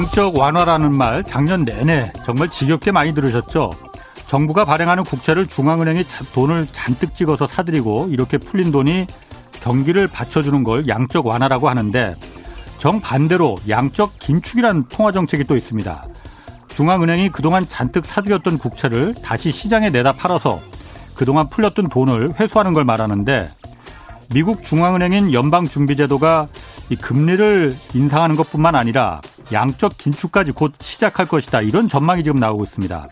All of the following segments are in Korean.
양적 완화라는 말 작년 내내 정말 지겹게 많이 들으셨죠? 정부가 발행하는 국채를 중앙은행이 돈을 잔뜩 찍어서 사들이고 이렇게 풀린 돈이 경기를 받쳐주는 걸 양적 완화라고 하는데 정반대로 양적 긴축이란 통화 정책이 또 있습니다. 중앙은행이 그동안 잔뜩 사들였던 국채를 다시 시장에 내다 팔아서 그동안 풀렸던 돈을 회수하는 걸 말하는데 미국 중앙은행인 연방준비제도가 이 금리를 인상하는 것뿐만 아니라 양적 긴축까지 곧 시작할 것이다. 이런 전망이 지금 나오고 있습니다.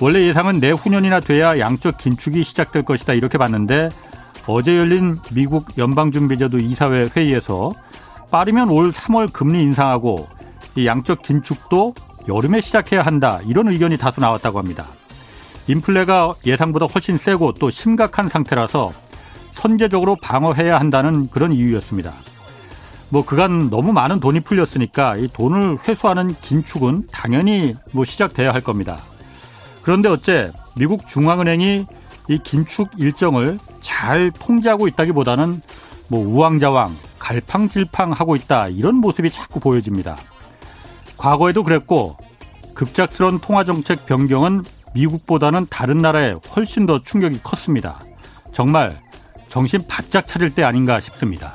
원래 예상은 내후년이나 돼야 양적 긴축이 시작될 것이다. 이렇게 봤는데 어제 열린 미국 연방준비제도 이사회 회의에서 빠르면 올 3월 금리 인상하고 이 양적 긴축도 여름에 시작해야 한다. 이런 의견이 다수 나왔다고 합니다. 인플레가 예상보다 훨씬 세고 또 심각한 상태라서 선제적으로 방어해야 한다는 그런 이유였습니다. 뭐 그간 너무 많은 돈이 풀렸으니까 이 돈을 회수하는 긴축은 당연히 뭐 시작돼야 할 겁니다. 그런데 어째 미국 중앙은행이 이 긴축 일정을 잘 통제하고 있다기보다는 뭐 우왕좌왕, 갈팡질팡 하고 있다 이런 모습이 자꾸 보여집니다. 과거에도 그랬고 급작스러운 통화정책 변경은 미국보다는 다른 나라에 훨씬 더 충격이 컸습니다. 정말 정신 바짝 차릴 때 아닌가 싶습니다.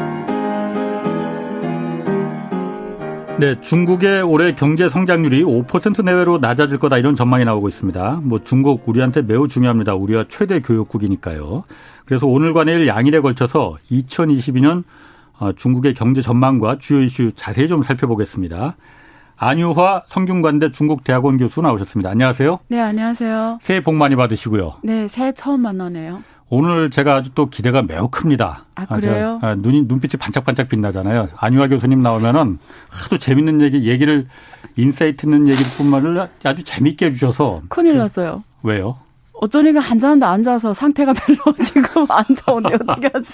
네, 중국의 올해 경제 성장률이 5% 내외로 낮아질 거다 이런 전망이 나오고 있습니다. 뭐 중국 우리한테 매우 중요합니다. 우리와 최대 교역국이니까요. 그래서 오늘과 내일 양일에 걸쳐서 2022년 어, 중국의 경제 전망과 주요 이슈 자세히 좀 살펴보겠습니다. 안유화 성균관대 중국대학원 교수 나오셨습니다. 안녕하세요. 네, 안녕하세요. 새해 복 많이 받으시고요. 네, 새해 처음 만나네요. 오늘 제가 아주 또 기대가 매우 큽니다. 아, 그래요? 아, 눈이, 눈빛이 반짝반짝 빛나잖아요. 안유화 교수님 나오면은 하도 재밌는 얘기, 얘기를, 인사이트 있는 얘기 뿐만을 아주 재밌게 해주셔서. 큰일 났어요. 왜요? 어떤 애가 앉았는데 앉아서 상태가 별로 지금 안 좋은데 어떻게 하지?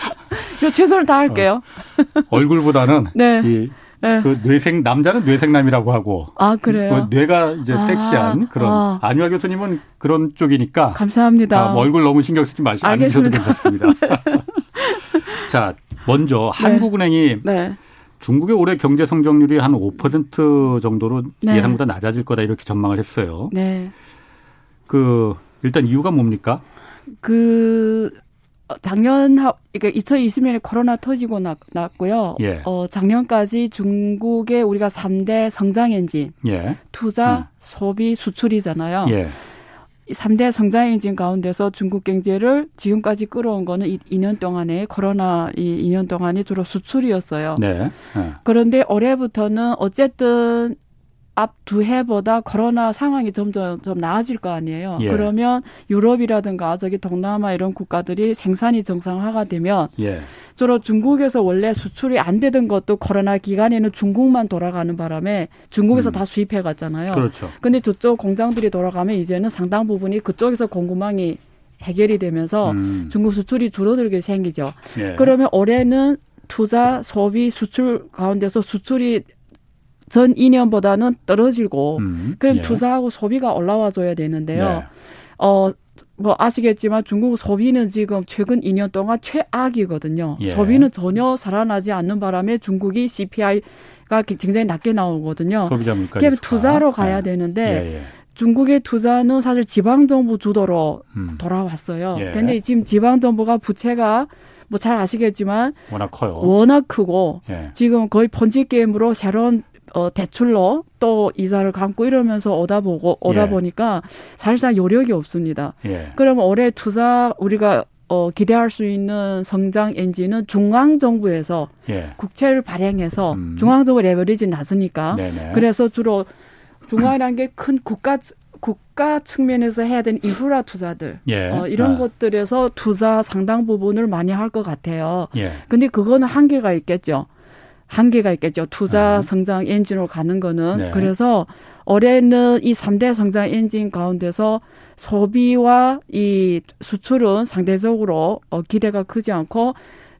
이거 최선을 다할게요. 어, 얼굴보다는. 네. 이 네. 그 뇌생 남자는 뇌생남이라고 하고 아 그래요? 그 뇌가 이제 아, 섹시한 그런 아. 안유아 교수님은 그런 쪽이니까 감사합니다. 아, 뭐 얼굴 너무 신경 쓰지 마시고 안 드셔도 괜찮습니다. 네. 자 먼저 네. 한국은행이 네. 중국의 올해 경제 성장률이 한 5% 정도로 네. 예상보다 낮아질 거다 이렇게 전망을 했어요. 네. 그 일단 이유가 뭡니까? 그 작년 그러니까 2020년에 코로나 터지고 났, 고요 예. 어, 작년까지 중국의 우리가 3대 성장 엔진 예. 투자, 음. 소비, 수출이잖아요. 예. 3대 성장 엔진 가운데서 중국 경제를 지금까지 끌어온 거는 2 년 동안에 코로나 이 2년 동안에 주로 수출이었어요. 네. 네. 그런데 올해부터는 어쨌든 앞 두 해보다 코로나 상황이 점점 좀 나아질 거 아니에요. 예. 그러면 유럽이라든가 저기 동남아 이런 국가들이 생산이 정상화가 되면 예. 주로 중국에서 원래 수출이 안 되던 것도 코로나 기간에는 중국만 돌아가는 바람에 중국에서 음. 다 수입해 갔잖아요. 그렇죠. 근데 저쪽 공장들이 돌아가면 이제는 상당 부분이 그쪽에서 공급망이 해결이 되면서 음. 중국 수출이 줄어들게 생기죠. 예. 그러면 올해는 투자, 소비, 수출 가운데서 수출이 전 2년보다는 떨어지고 음, 그럼 예. 투자하고 소비가 올라와 줘야 되는데요. 네. 어, 뭐 아시겠지만 중국 소비는 지금 최근 2년 동안 최악이거든요. 예. 소비는 전혀 살아나지 않는 바람에 중국이 CPI가 굉장히 낮게 나오거든요. 소비자 물가 그럼 투자로 가야 네. 되는데 예, 예. 중국의 투자는 사실 지방 정부 주도로 음. 돌아왔어요. 예. 근데 지금 지방 정부가 부채가 뭐 잘 아시겠지만 워낙 커요. 워낙 크고 예. 지금 거의 펀치 게임으로 새로운 어, 대출로 또 이자를 감고 이러면서 오다 보고 오다 예. 보니까 사실상 여력이 없습니다. 예. 그럼 올해 투자 우리가 어, 기대할 수 있는 성장 엔진은 중앙 정부에서 예. 국채를 발행해서 음. 중앙 정부 레버리지 낮으니까 네네. 그래서 주로 중앙이라는 게 큰 국가 국가 측면에서 해야 되는 인프라 투자들 예. 어, 이런 아. 것들에서 투자 상당 부분을 많이 할 것 같아요. 예. 근데 그거는 한계가 있겠죠. 한계가 있겠죠. 투자 아. 성장 엔진으로 가는 거는. 네. 그래서 올해는 이 3대 성장 엔진 가운데서 소비와 이 수출은 상대적으로 어, 기대가 크지 않고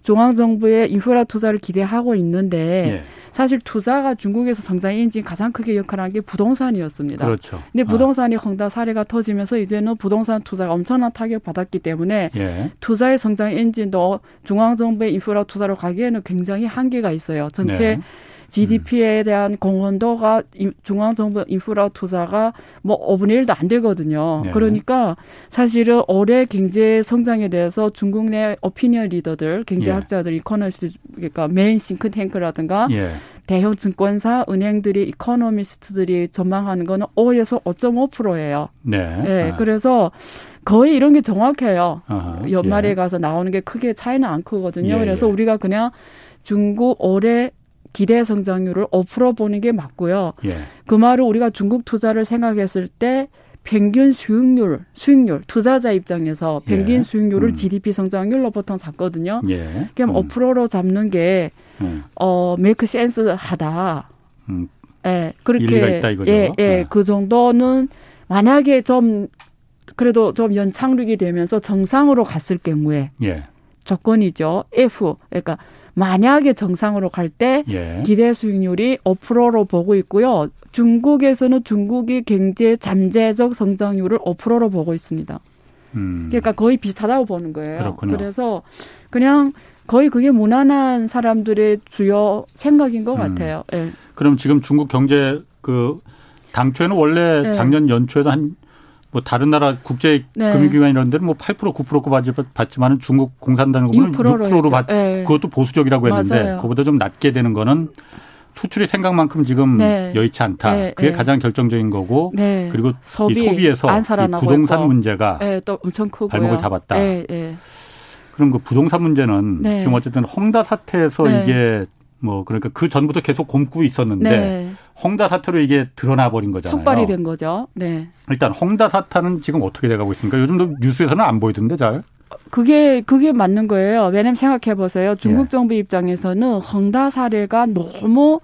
중앙정부의 인프라 투자를 기대하고 있는데 예. 사실 투자가 중국에서 성장 엔진 가장 크게 역할한 게 부동산이었습니다. 그렇죠. 근데 아. 부동산이 헝다 사례가 터지면서 이제는 부동산 투자가 엄청난 타격 받았기 때문에 예. 투자의 성장 엔진도 중앙정부의 인프라 투자로 가기에는 굉장히 한계가 있어요. 전체 네. GDP에 대한 공헌도가 이- 중앙정부 인프라 투자가 뭐 5분의 1도 안 되거든요. 네. 그러니까 사실은 올해 경제 성장에 대해서 중국 내 오피니언 리더들, 경제학자들, 이코노미스트, 그러니까 메인 싱크탱크라든가 예. 대형 증권사, 은행들이 이코노미스트들이 전망하는 거는 5에서 5.5%예요. 네. 예, 아. 그래서 거의 이런 게 정확해요. 아하. 연말에 예. 가서 나오는 게 크게 차이는 안 크거든요. 예, 그래서 예. 우리가 그냥 중국 올해 기대 성장률을 5% 보는 게 맞고요. 예. 그 말을 우리가 중국 투자를 생각했을 때 평균 수익률, 수익률, 투자자 입장에서 평균 예. 수익률을 음. GDP 성장률로 보통 잡거든요. 예. 그럼 음. 5%로 잡는 게, 음. 어, 메이크 센스 하다. 음. 예, 그렇게. 예, 예, 네. 그 정도는 만약에 좀, 그래도 좀 연착륙이 되면서 정상으로 갔을 경우에 예. 조건이죠. F. 그러니까 만약에 정상으로 갈때 예. 기대 수익률이 5%로 보고 있고요. 중국에서는 중국의 경제 잠재적 성장률을 5%로 보고 있습니다. 음. 그러니까 거의 비슷하다고 보는 거예요. 그렇군요. 그래서 그냥 거의 그게 무난한 사람들의 주요 생각인 것 음. 같아요. 예. 그럼 지금 중국 경제 그 당초에는 원래 네. 작년 연초에도 한 뭐 다른 나라 국제 네. 금융기관 이런 데는 뭐8% 9%고 받지만은 중국 공산당국은 6%로 6%로 받 예. 그것도 보수적이라고 했는데 맞아요. 그보다 좀 낮게 되는 거는 수출이 생각만큼 지금 네. 여의치 않다. 네, 그게 네. 가장 결정적인 거고 네. 그리고 소비 이 소비에서 안이 부동산 있고. 문제가 예, 또 엄청 크고요. 발목을 잡았다. 그럼 그 부동산 문제는 네. 지금 어쨌든 헝다 사태에서 네. 이게 뭐 그러니까 그 전부터 계속 곰고 있었는데 네. 헝다 사태로 이게 드러나 버린 거잖아요. 촉발이 된 거죠. 네. 일단 헝다 사태는 지금 어떻게 돼가고 있습니까? 요즘도 뉴스에서는 안 보이던데 잘. 그게 그게 맞는 거예요. 왜냐면 생각해 보세요. 중국 예. 정부 입장에서는 헝다 사례가 너무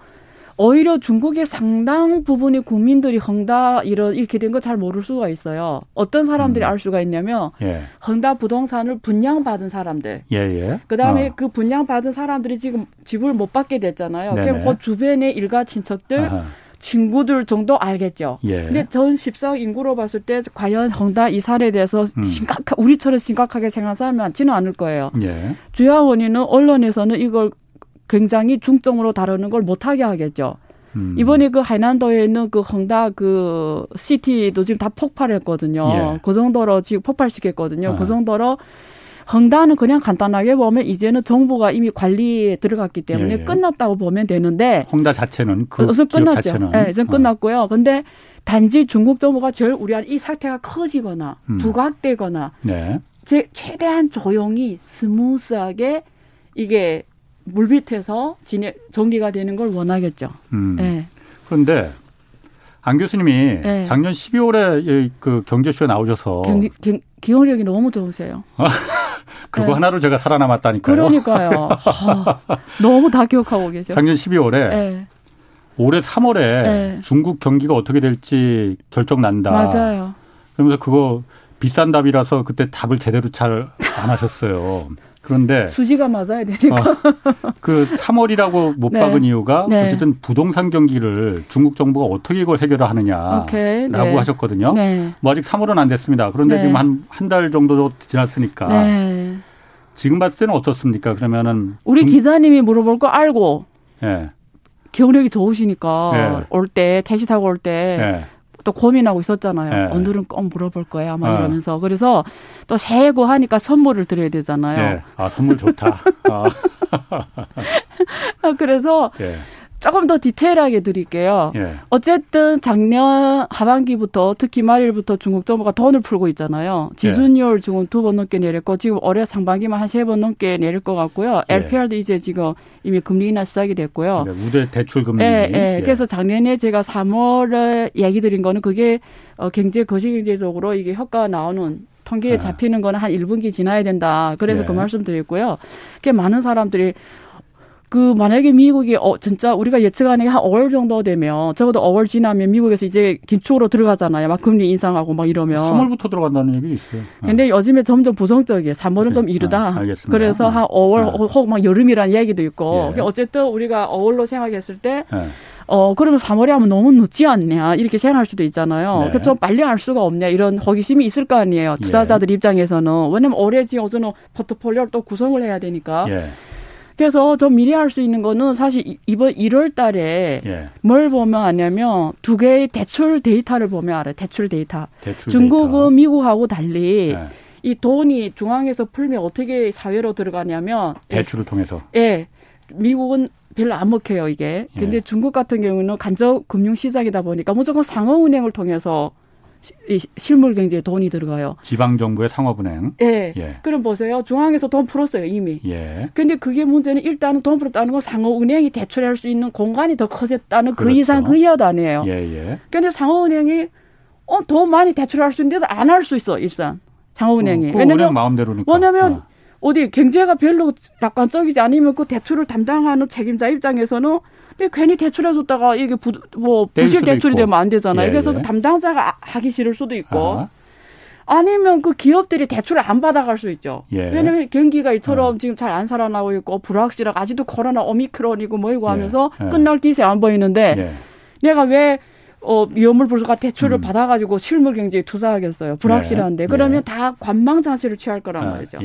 오히려 중국의 상당 부분의 국민들이 헝다 이런 이렇게 된 거 잘 모를 수가 있어요. 어떤 사람들이 음. 알 수가 있냐면 예, 헝다 부동산을 분양받은 사람들. 예, 예. 그다음에 어. 그 분양받은 사람들이 지금 집을 못 받게 됐잖아요. 네네. 그럼 그 주변의 일가 친척들, 아하. 친구들 정도 알겠죠. 예. 근데 전 14억 인구로 봤을 때 과연 헝다 이 사례에 대해서 음. 심각 우리처럼 심각하게 생각하는 사람이 많지는 않을 거예요. 예. 주요 원인은 언론에서는 이걸 굉장히 중점으로 다루는 걸 못하게 하겠죠. 음. 이번에 그 하이난도에 있는 그 헝다 그 시티도 지금 다 폭발했거든요. 예. 그 정도로 지금 폭발시켰거든요. 아하. 그 정도로 헝다는 그냥 간단하게 보면 이제는 정부가 이미 관리에 들어갔기 때문에 예, 예. 끝났다고 보면 되는데 헝다 자체는 그 우선 기업 끝났죠. 자체는 네, 이제 어. 끝났고요. 근데 단지 중국 정부가 제일 우려하는 이 사태가 커지거나 음. 부각되거나 네. 제, 최대한 조용히 smooth하게 이게 물밑에서 진행 정리가 되는 걸 원하겠죠. 음. 네. 그런데 안 교수님이 네. 작년 12월에 그 경제쇼에 나오셔서 경, 경, 기억력이 너무 좋으세요. 그거 네. 하나로 제가 살아남았다니까요. 그러니까요. 하, 너무 다 기억하고 계셔. 작년 12월에 네, 올해 3월에 네. 중국 경기가 어떻게 될지 결정 난다. 맞아요. 그러면서 그거 비싼 답이라서 그때 답을 제대로 잘 안 하셨어요. 그런데 수지가 맞아야 되니까. 어, 그 3월이라고 못 네. 박은 이유가 네. 어쨌든 부동산 경기를 중국 정부가 어떻게 이걸 해결을 하느냐라고 오케이. 네. 하셨거든요. 네. 뭐 아직 3월은 안 됐습니다. 그런데 네. 지금 한 한 달 정도 지났으니까 네. 지금 봤을 때는 어떻습니까? 그러면은 우리 중- 기자님이 물어볼 거 알고 예, 기억력이 좋으시니까 네. 올때 택시 타고 올때 예, 또 고민하고 있었잖아요. 네. 오늘은 꼭 물어볼 거야, 아마 어. 이러면서. 그래서 또 새해고 하니까 선물을 드려야 되잖아요. 예. 아 선물 좋다. 아, 그래서 예, 조금 더 디테일하게 드릴게요. 예, 어쨌든 작년 하반기부터 특히 말일부터 중국 정부가 돈을 풀고 있잖아요. 예. 지수율 지금 두 번 넘게 내렸고 지금 올해 상반기만 한 세 번 넘게 내릴 것 같고요. 예. LPR도 이제 지금 이미 금리 인하 시작이 됐고요. 네, 우대 대출 금리. 예, 예. 그래서 작년에 제가 3월에 얘기 드린 거는 그게 어, 경제 거시경제적으로 이게 효과가 나오는 통계에 아. 잡히는 거는 한 1분기 지나야 된다. 그래서 예. 그 말씀 드렸고요. 그 많은 사람들이 그 만약에 미국이 어 진짜 우리가 예측하는 한 5월 정도 되면 적어도 5월 지나면 미국에서 이제 긴축으로 들어가잖아요. 막 금리 인상하고 막 이러면 3월부터 들어간다는 얘기 있어요. 근데 요즘에 점점 부정적이에요. 3월은 좀 이르다. 아, 알겠습니다. 그래서 한 5월 아. 혹막 여름이라는 얘기도 있고. 예. 어쨌든 우리가 5월로 생각했을 때 네. 어, 그러면 3월에 하면 너무 늦지 않냐. 이렇게 생각할 수도 있잖아요. 네. 그좀 빨리 할 수가 없냐. 이런 호기심이 있을 거 아니에요. 투자자들 입장에서는. 왜냐면 올해 지어서는 포트폴리오를 또 구성을 해야 되니까. 예. 그래서 좀 미리 할 수 있는 거는 사실 이- 이번 1월 달에 예. 뭘 보면 아냐면 두 개의 대출 데이터를 보면 알아요. 대출 데이터. 대출 중국은 데이터. 미국하고 달리 예. 이 돈이 중앙에서 풀면 어떻게 사회로 들어가냐면 대출을 통해서 예. 미국은 별로 안 먹혀요, 이게. 근데 예. 중국 같은 경우는 간접 금융 시장이다 보니까 무조건 상호은행을 통해서 실물 경제에 돈이 들어가요. 지방 정부의 상업은행. 예. 예. 그럼 보세요. 중앙에서 돈 풀었어요, 이미. 예. 근데 그게 문제는 일단은 돈 풀었다는 건 상호은행이 대출할 수 있는 공간이 더 커졌다는 그 그렇죠. 이상 그 이하도 아니에요. 예, 예. 근데 상호은행이 어, 더 많이 대출할 수 있는데도 안 할 수 있어, 일단. 상호은행이. 어, 그 은행 마음대로니까. 왜냐면 어. 어디 경제가 별로 낙관적이지 않으면 그 대출을 담당하는 책임자 입장에서는 괜히 대출해줬다가 이게 부, 뭐뗄 부실 대출이 있고. 되면 안 되잖아요. 예, 그래서 예. 그 담당자가 하기 싫을 수도 있고 아하. 아니면 그 기업들이 대출을 안 받아갈 수 있죠. 예. 왜냐하면 경기가 이처럼 지금 잘 안 살아나고 있고 불확실하고 아직도 코로나 오미크론이고 뭐이고 예, 하면서 예. 끝날 기세 안 보이는데 예. 내가 왜 어, 위험물 불소가 대출을 음. 받아가지고 실물 경제에 투자하겠어요. 불확실한데. 네. 그러면 네. 다 관망 장치를 취할 거란 아, 말이죠.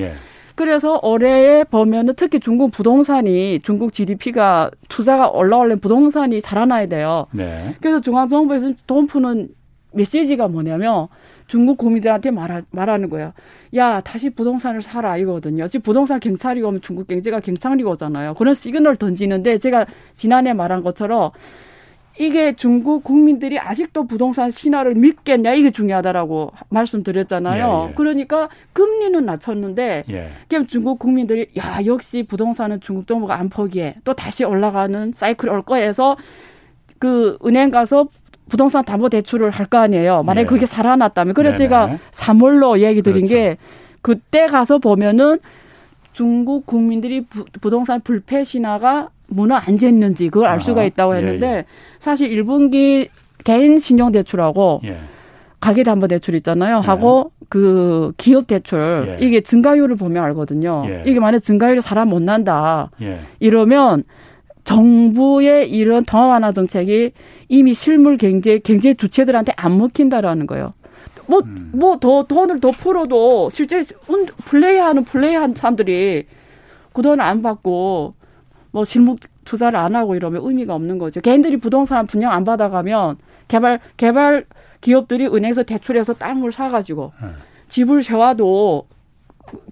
예. 그래서 올해에 보면은 특히 중국 부동산이 중국 GDP가 투자가 올라오려면 부동산이 자라나야 돼요. 네. 그래서 중앙정부에서 돈 푸는 메시지가 뭐냐면 중국 국민들한테 말하, 말하는 거예요. 야, 다시 부동산을 사라 이거거든요. 지금 부동산 경찰이 오면 중국 경제가 경찰이고 오잖아요. 그런 시그널을 던지는데 제가 지난해 말한 것처럼 이게 중국 국민들이 아직도 부동산 신화를 믿겠냐 이게 중요하다라고 말씀드렸잖아요. 예, 예. 그러니까 금리는 낮췄는데 예. 그럼 중국 국민들이 야 역시 부동산은 중국 정부가 안 포기해 또 다시 올라가는 사이클이 올 거야 해서 그 은행 가서 부동산 담보 대출을 할 거 아니에요. 만약에 예. 그게 살아났다면 그래서 네네. 제가 3월로 얘기 드린 그렇죠. 게 그때 가서 보면은 중국 국민들이 부, 부동산 불패 신화가 무너 앉았는지 그걸 알 수가 아하. 있다고 예, 했는데 예. 사실 1분기 개인 신용 대출하고 예. 가계 담보 대출 있잖아요. 네. 하고 그 기업 대출 예. 이게 증가율을 보면 알거든요. 예. 이게 만약 증가율이 사람 못 난다 예. 이러면 정부의 이런 통화 완화 정책이 이미 실물 경제 경제 주체들한테 안 먹힌다라는 거예요. 뭐 음. 뭐더 돈을 더 풀어도 실제 운- 플레이하는 플레이한 사람들이 그 돈을 안 받고 뭐 실무 투자를 안 하고 이러면 의미가 없는 거죠. 개인들이 부동산 분양 안 받아가면 개발 개발 기업들이 은행에서 대출해서 땅을 사가지고 예. 집을 세워도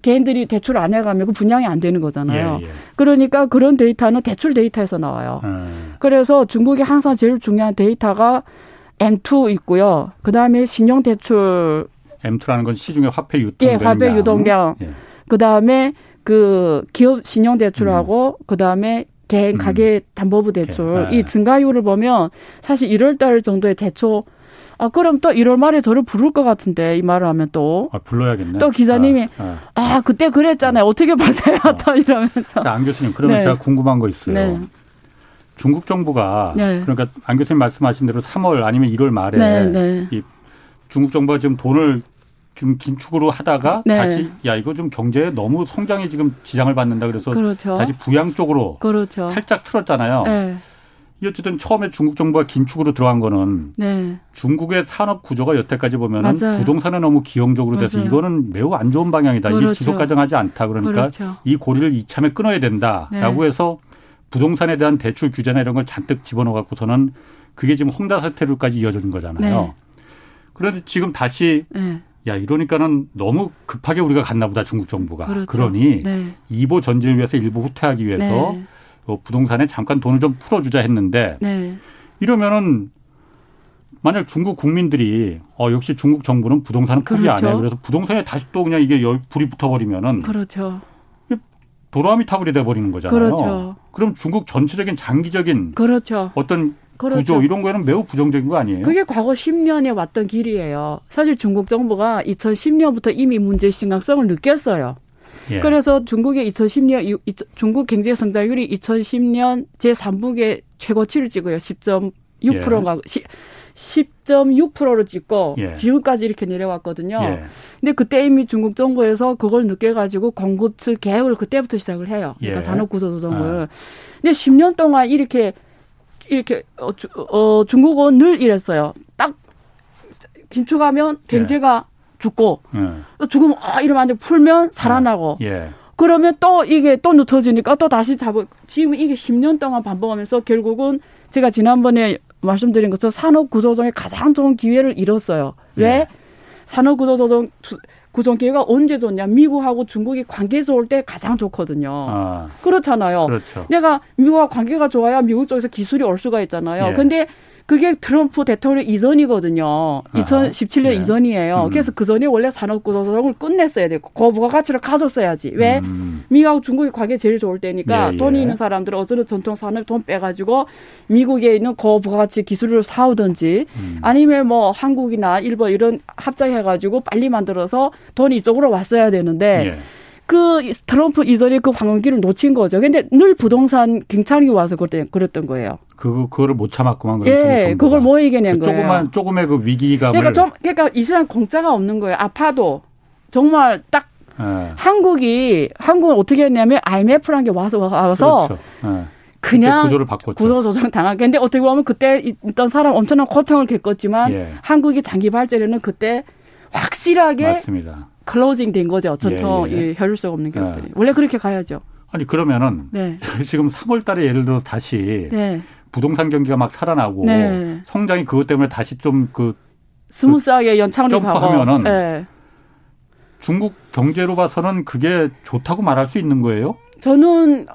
개인들이 대출 안 해가면 그 분양이 안 되는 거잖아요. 예, 예. 그러니까 그런 데이터는 대출 데이터에서 나와요. 음. 그래서 중국이 항상 제일 중요한 데이터가 M2 있고요. 그 다음에 신용대출, M2라는 건 시중에 화폐 유통 예, 화폐 유동량. 예. 그 다음에 그 기업 신용 대출하고 그 다음에 개인 음. 가계 담보부 대출 네. 이 증가율을 보면 사실 1월 달 정도의 대초 아 그럼 또 1월 말에 저를 부를 것 같은데 이 말을 하면 또 아, 불러야겠네. 또 기자님이 아, 아. 아, 그때 그랬잖아요. 어떻게 보세요? 또 이러면서. 자, 안 교수님, 그러면 네. 제가 궁금한 거 있어요. 네. 중국 정부가 네. 그러니까 안 교수님 말씀하신 대로 3월 아니면 1월 말에 네, 네. 이 중국 정부가 지금 돈을 좀 긴축으로 하다가 네. 다시 야 이거 좀 경제에 너무 성장에 지금 지장을 받는다 그래서 그렇죠. 다시 부양 쪽으로 그렇죠. 살짝 틀었잖아요. 네. 이 어쨌든 처음에 중국 정부가 긴축으로 들어간 거는 네. 중국의 산업 구조가 여태까지 맞아요. 부동산에 너무 기형적으로 돼서 맞아요. 이거는 매우 안 좋은 방향이다. 이게 그렇죠. 지속 가능하지 않다. 그러니까 그렇죠. 이 고리를 이참에 끊어야 된다라고 네. 해서 부동산에 대한 대출 규제나 이런 걸 잔뜩 집어넣어 갖고서는 그게 지금 홍다 사태로까지 이어지는 거잖아요. 네. 그런데 지금 다시 네. 야 이러니까는 너무 급하게 우리가 갔나 보다 중국 정부가. 그렇죠. 그러니 네. 이보 전진을 위해서 일부 후퇴하기 위해서 네. 어, 부동산에 잠깐 돈을 좀 풀어주자 했는데 네. 이러면은 만약 중국 국민들이 어 역시 중국 정부는 부동산은 포기 안 해. 그렇죠. 그래서 부동산에 다시 또 그냥 이게 열 불이 붙어버리면은 그렇죠. 도라미 타불이 돼 버리는 거잖아요. 그렇죠. 그럼 중국 전체적인 장기적인 그렇죠. 어떤 그렇죠. 구조 이런 거에는 매우 부정적인 거 아니에요? 그게 과거 10년에 왔던 길이에요. 사실 중국 정부가 2010년부터 이미 문제의 심각성을 느꼈어요. 예. 그래서 중국의 2010년 중국 경제 성장률이 2010년 제 3분기에 최고치를 찍어요. 10.6%가 예. 10.6%로 찍고 예. 지금까지 이렇게 내려왔거든요. 예. 근데 그때 이미 중국 정부에서 그걸 느껴 가지고 공급처 계획을 그때부터 시작을 해요. 그러니까 예. 산업 구조 조정을. 아. 근데 10년 동안 이렇게 이렇게 어, 주, 어 중국은 늘 이랬어요. 딱 긴축하면 경제가 죽고 또 죽으면 아 이러면 안 돼. 풀면 살아나고. 예. 그러면 또 이게 또 늦어지니까 또 다시 잡을 지금 이게 10년 동안 반복하면서 결국은 제가 지난번에 말씀드린 것처럼 산업 구조조정의 가장 좋은 기회를 잃었어요. 왜? 예. 산업 구조조정 구정 기회가 언제 좋냐? 미국하고 중국이 관계 좋을 때 가장 좋거든요. 아, 그렇잖아요. 그렇죠. 내가 미국과 관계가 좋아야 미국 쪽에서 기술이 올 수가 있잖아요. 예. 근데 그게 트럼프 대통령 이전이거든요. 2017년 네. 이전이에요. 음. 그래서 그 전에 원래 산업구조조정을 끝냈어야 되고 거부가 가치를 가졌어야지. 왜? 음. 미국하고 중국이 관계 제일 좋을 때니까 예, 예. 돈이 있는 사람들은 어쩌는 전통 산업 돈 빼가지고 미국에 있는 거부가치 기술을 사오든지 음. 아니면 뭐 한국이나 일본 이런 합작해가지고 빨리 만들어서 돈이 이쪽으로 왔어야 되는데 예. 그 트럼프 이전에 그 황금기를 놓친 거죠. 근데 늘 부동산 경찰이 와서 그랬던 거예요. 그 그거를 못 참았구만. 예, 그걸 못 이겨낸 그 거예요. 조그만 조금의 그 위기감을. 그러니까 좀 그러니까 이스라엘 공짜가 없는 거예요. 아파도 정말 딱 예. 한국이 한국은 어떻게 했냐면 IMF라는 게 와서 와서 그렇죠. 예. 그냥 구조를 바꿨죠. 구조 조정 당하겠는데 어떻게 보면 그때 있던 사람 엄청난 고통을 겪었지만 예. 한국이 장기 발전에는 그때 확실하게 맞습니다. closing 된 거죠. 전통 예, 예. 효율성 없는 기업들이. 예. 원래 그렇게 가야죠. 아니 그러면은 네. 지금 3월 달에 예를 들어 다시 네. 부동산 경기가 막 살아나고 네. 성장이 그것 때문에 다시 좀그 smooth하게 연착륙 하면은 네. 중국 경제로 봐서는 그게 좋다고 말할 수 있는 거예요? 저는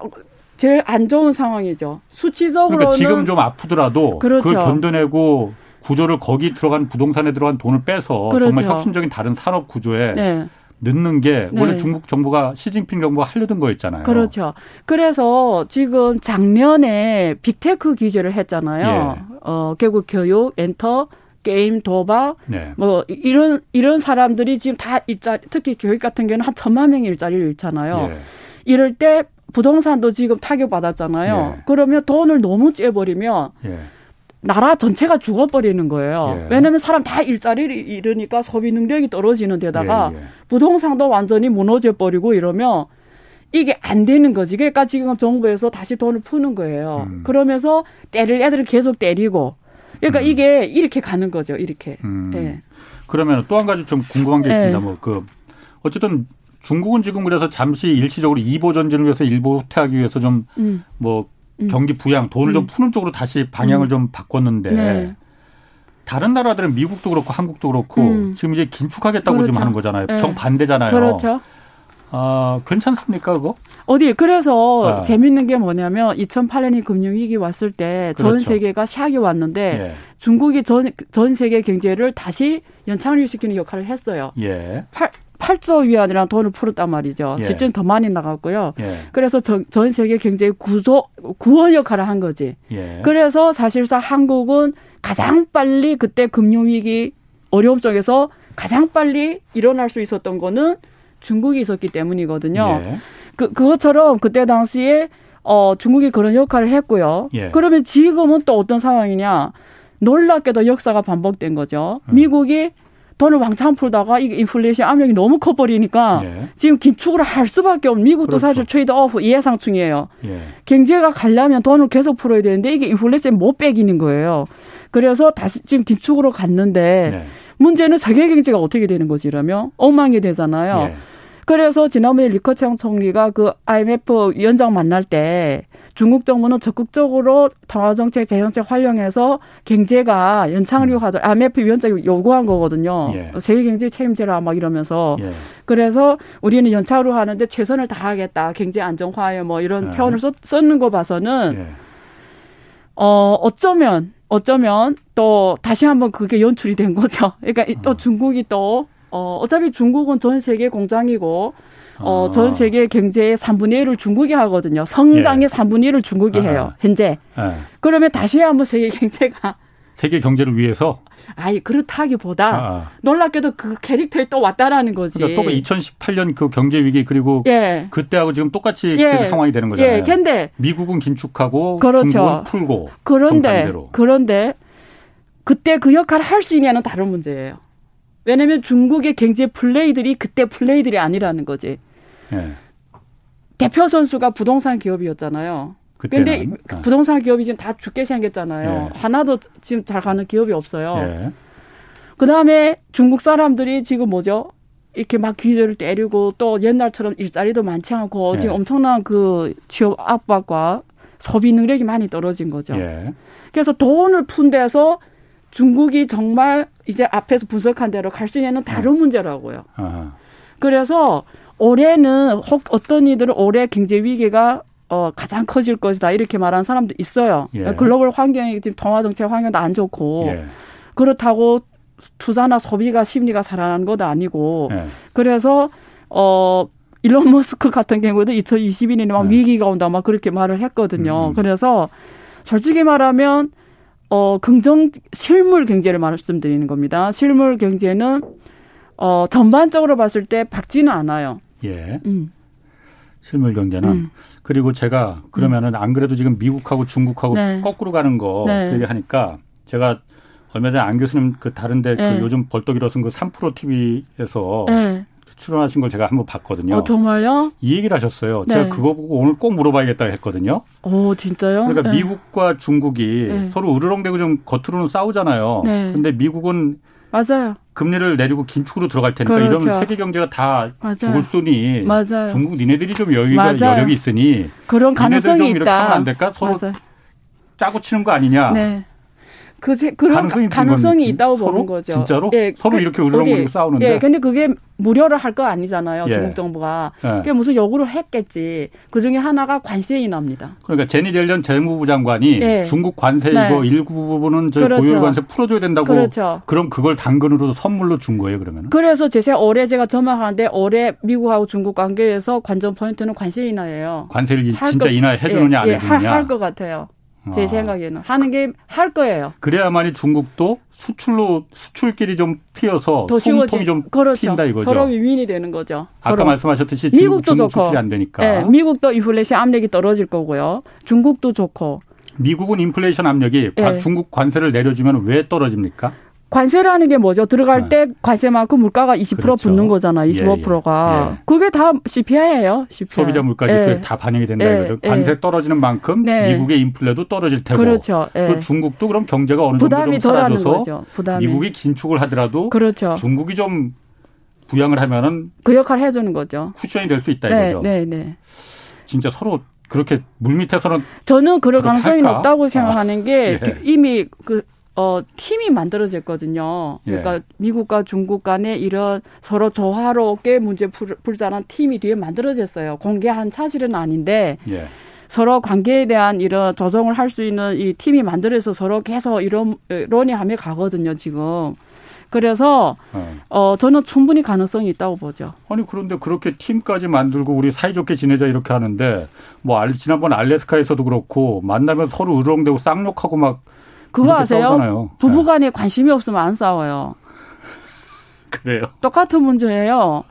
제일 안 좋은 상황이죠. 수치적으로는 그러니까 지금 좀 아프더라도 그렇죠. 그걸 견뎌내고 구조를 거기 들어간 부동산에 들어간 돈을 빼서 그렇죠. 정말 혁신적인 다른 산업 구조에 네. 넣는 게 네. 원래 중국 정부가 시진핑 정부가 하려던 거였잖아요. 그렇죠. 그래서 지금 작년에 빅테크 규제를 했잖아요. 예. 어, 결국 교육, 엔터, 게임, 도박, 네. 뭐 이런 이런 사람들이 지금 다 일자리, 특히 교육 같은 경우는 한 천만 명의 일자리를 잃잖아요. 예. 이럴 때 부동산도 지금 타격 받았잖아요. 예. 그러면 돈을 너무 죄버리면. 예. 나라 전체가 죽어버리는 거예요. 예. 왜냐하면 사람 다 일자리를 잃으니까 소비 능력이 떨어지는 데다가 예, 예. 부동산도 완전히 무너져 버리고 이러면 이게 안 되는 거지. 그러니까 지금 정부에서 다시 돈을 푸는 거예요. 음. 그러면서 때릴 애들을 계속 때리고. 그러니까 음. 이게 이렇게 가는 거죠. 이렇게. 음. 예. 그러면 또 한 가지 좀 궁금한 게 있습니다. 예. 뭐그 어쨌든 중국은 지금 그래서 잠시 일시적으로 이보 전진을 위해서 일보 후퇴하기 위해서 좀뭐 음. 음. 경기 부양 돈을 음. 좀 푸는 쪽으로 다시 방향을 음. 좀 바꿨는데 네. 다른 나라들은 미국도 그렇고 한국도 그렇고 음. 지금 이제 긴축하겠다고 그렇죠. 지금 하는 거잖아요. 네. 정반대잖아요. 그렇죠. 아, 괜찮습니까, 그거? 어디, 그래서 아. 재밌는 게 뭐냐면 2008년이 금융위기 왔을 때전 그렇죠. 세계가 샥이 왔는데 예. 중국이 전, 전 세계 경제를 다시 연착륙시키는 역할을 했어요. 예. 8, 8조 위안이라는 돈을 풀었단 말이죠. 예. 실제는 더 많이 나갔고요. 예. 그래서 전, 전 세계 경제의 구조, 구원 역할을 한 거지. 예. 그래서 사실상 한국은 가장 빨리 그때 금융위기 어려움 쪽에서 가장 빨리 일어날 수 있었던 거는 중국이 있었기 때문이거든요. 예. 그, 그것처럼 그때 당시에 어, 중국이 그런 역할을 했고요. 예. 그러면 지금은 또 어떤 상황이냐. 놀랍게도 역사가 반복된 거죠. 음. 미국이 돈을 왕창 풀다가 이게 인플레이션 압력이 너무 커버리니까 예. 지금 긴축을 할 수밖에 없는 미국도 그렇죠. 사실 trade-off 예상중이에요. 예. 경제가 가려면 돈을 계속 풀어야 되는데 이게 인플레이션 못 빼기는 거예요. 그래서 다시 지금 긴축으로 갔는데 예. 문제는 세계 경제가 어떻게 되는 거지 이러면 엉망이 되잖아요. 예. 그래서 지난번에 리커창 총리가 그 IMF 위원장 만날 때 중국 정부는 적극적으로 통화정책, 재정책 활용해서 경제가 연착륙 하도록 IMF 위원장이 요구한 거거든요. 예. 세계 경제 책임져라 막 이러면서 예. 그래서 우리는 연착륙 하는데 최선을 다하겠다. 경제 안정화에 뭐 이런 예. 표현을 썼, 썼는 거 봐서는 예. 어 어쩌면 어쩌면 또 다시 한번 그게 연출이 된 거죠. 그러니까 또 어. 중국이 또 어, 어차피 중국은 전 세계 공장이고 어, 아. 전 세계 경제의 3분의 1을 중국이 하거든요. 성장의 예. 3분의 1을 중국이 아하. 해요. 현재. 예. 그러면 다시 한번 세계 경제가 세계 경제를 위해서 아니 그렇다기보다 아. 놀랍게도 그 캐릭터에 또 왔다라는 거지. 그러니까 또 2018년 그 경제 위기 그리고 예. 그때하고 지금 똑같이 예. 상황이 되는 거잖아요. 예. 근데 미국은 긴축하고 그렇죠. 중국은 풀고 그런데. 그런데 그때 그 역할을 할 수 있냐는 다른 문제예요. 왜냐하면 중국의 경제 플레이들이 그때 플레이들이 아니라는 거지. 예. 대표 선수가 부동산 기업이었잖아요. 근데 아. 부동산 기업이 지금 다 죽게 생겼잖아요. 예. 하나도 지금 잘 가는 기업이 없어요. 예. 그 다음에 중국 사람들이 지금 뭐죠? 이렇게 막 규제를 때리고 또 옛날처럼 일자리도 많지 않고 예. 지금 엄청난 그 취업 압박과 소비 능력이 많이 떨어진 거죠. 예. 그래서 돈을 푼 데서 중국이 정말 이제 앞에서 분석한 대로 갈수 있는 다른 문제라고요. 아. 그래서 올해는 혹 어떤 이들은 올해 경제 위기가 어 가장 커질 것이다 이렇게 말하는 사람도 있어요. 예. 글로벌 환경이 지금 통화 정책 환경도 안 좋고 예. 그렇다고 투자나 소비가 심리가 살아나는 것도 아니고 예. 그래서 어 일론 머스크 같은 경우도 2021년에 막 네. 위기가 온다 막 그렇게 말을 했거든요. 음. 그래서 솔직히 말하면 어 긍정 실물 경제를 말씀드리는 겁니다. 실물 경제는 어 전반적으로 봤을 때 밝지는 않아요. 예. 음. 실물 경제는 음. 그리고 제가 그러면은 안 그래도 지금 미국하고 중국하고 네. 거꾸로 가는 거 네. 얘기하니까 제가 얼마 전에 안 교수님 그 다른데 네. 그 요즘 벌떡 일어선 그 3프로 TV에서 네. 출연하신 걸 제가 한번 봤거든요. 어 정말요? 이 얘기를 하셨어요. 네. 제가 그거 보고 오늘 꼭 물어봐야겠다 했거든요. 오 진짜요? 그러니까 네. 미국과 중국이 네. 서로 으르렁대고 좀 겉으로는 싸우잖아요. 네. 근데 미국은 맞아요. 금리를 내리고 긴축으로 들어갈 테니까 그렇죠. 이러면 세계 경제가 다 맞아요. 죽을 소니 맞아요. 중국 니네들이 좀 여유가 맞아요. 여력이 있으니 그런 가능성이 좀 이렇게 하면 있다. 안 될까? 서로 맞아요. 짜고 치는 거 아니냐? 네. 그 제- 그런 가능성이 가능성이, 있다고 서로? 보는 거죠. 진짜로? 예, 서로 그- 이렇게 으르렁거리고 어디- 싸우는데? 예, 근데 그게 무료로 할거 아니잖아요. 예. 중국 정부가. 예. 그게 무슨 요구를 했겠지. 그 중에 하나가 관세 인하입니다. 그러니까 제니 델런 재무부 장관이 네. 중국 관세 네. 이거 일부 부분은 저 그렇죠. 고율 관세 풀어줘야 된다고 그렇죠. 그럼 그걸 당근으로 선물로 준 거예요 그러면? 그래서 제가 올해 제가 전망하는데 올해 미국하고 중국 관계에서 관전 포인트는 관세 인하예요. 관세를 할 진짜 거- 인하해 주느냐 안 예, 예, 해주느냐? 할 것 같아요. 제 아. 생각에는 하는 게 할 거예요. 그래야만이 중국도 수출로 수출길이 좀 트여서 더 숨통이. 좀 그렇죠. 튄다 이거죠. 서로 윈윈이 되는 거죠. 아까 서로. 말씀하셨듯이 중국, 미국도 중국 좋고. 수출이 안 되니까 예, 미국도 인플레이션 압력이 떨어질 거고요. 중국도 좋고. 미국은 인플레이션 압력이 관- 예. 중국 관세를 내려주면 왜 떨어집니까? 관세라는 게 뭐죠? 들어갈 네. 때 관세만큼 물가가 20% 그렇죠. 붙는 거잖아. 예, 25%가. 예. 그게 다 CPI예요. CPI. 소비자 물가 지수에 다 반영이 된다 예, 이거죠. 예. 관세 떨어지는 만큼 네. 미국의 인플레도 떨어질 테고 그렇죠. 예. 또 중국도 그럼 경제가 어느 정도 부담이 좀 사라져서 거죠. 부담이. 미국이 긴축을 하더라도 그렇죠. 중국이 좀 부양을 하면은 그 역할을 해 주는 거죠. 쿠션이 될 수 있다 네, 이거죠. 네, 네. 진짜 서로 그렇게 물 밑에서는 저는 그럴 가능성이 할까? 높다고 생각하는 게 예. 이미 그 어, 팀이 만들어졌거든요. 그러니까 예. 미국과 중국 간에 이런 서로 조화롭게 문제 풀, 풀자는 팀이 뒤에 만들어졌어요. 공개한 사실은 아닌데 예. 서로 관계에 대한 이런 조정을 할 수 있는 이 팀이 만들어서 서로 계속 이런 논의하며 가거든요, 지금. 그래서 어. 어 저는 충분히 가능성이 있다고 보죠. 아니 그런데 그렇게 팀까지 만들고 우리 사이좋게 지내자 이렇게 하는데 뭐 알- 지난번 알래스카에서도 그렇고 만나면 서로 으르렁대고 쌍욕하고 막 그거 아세요? 싸우잖아요. 네. 부부간에 관심이 없으면 안 싸워요. 그래요. 똑같은 문제예요.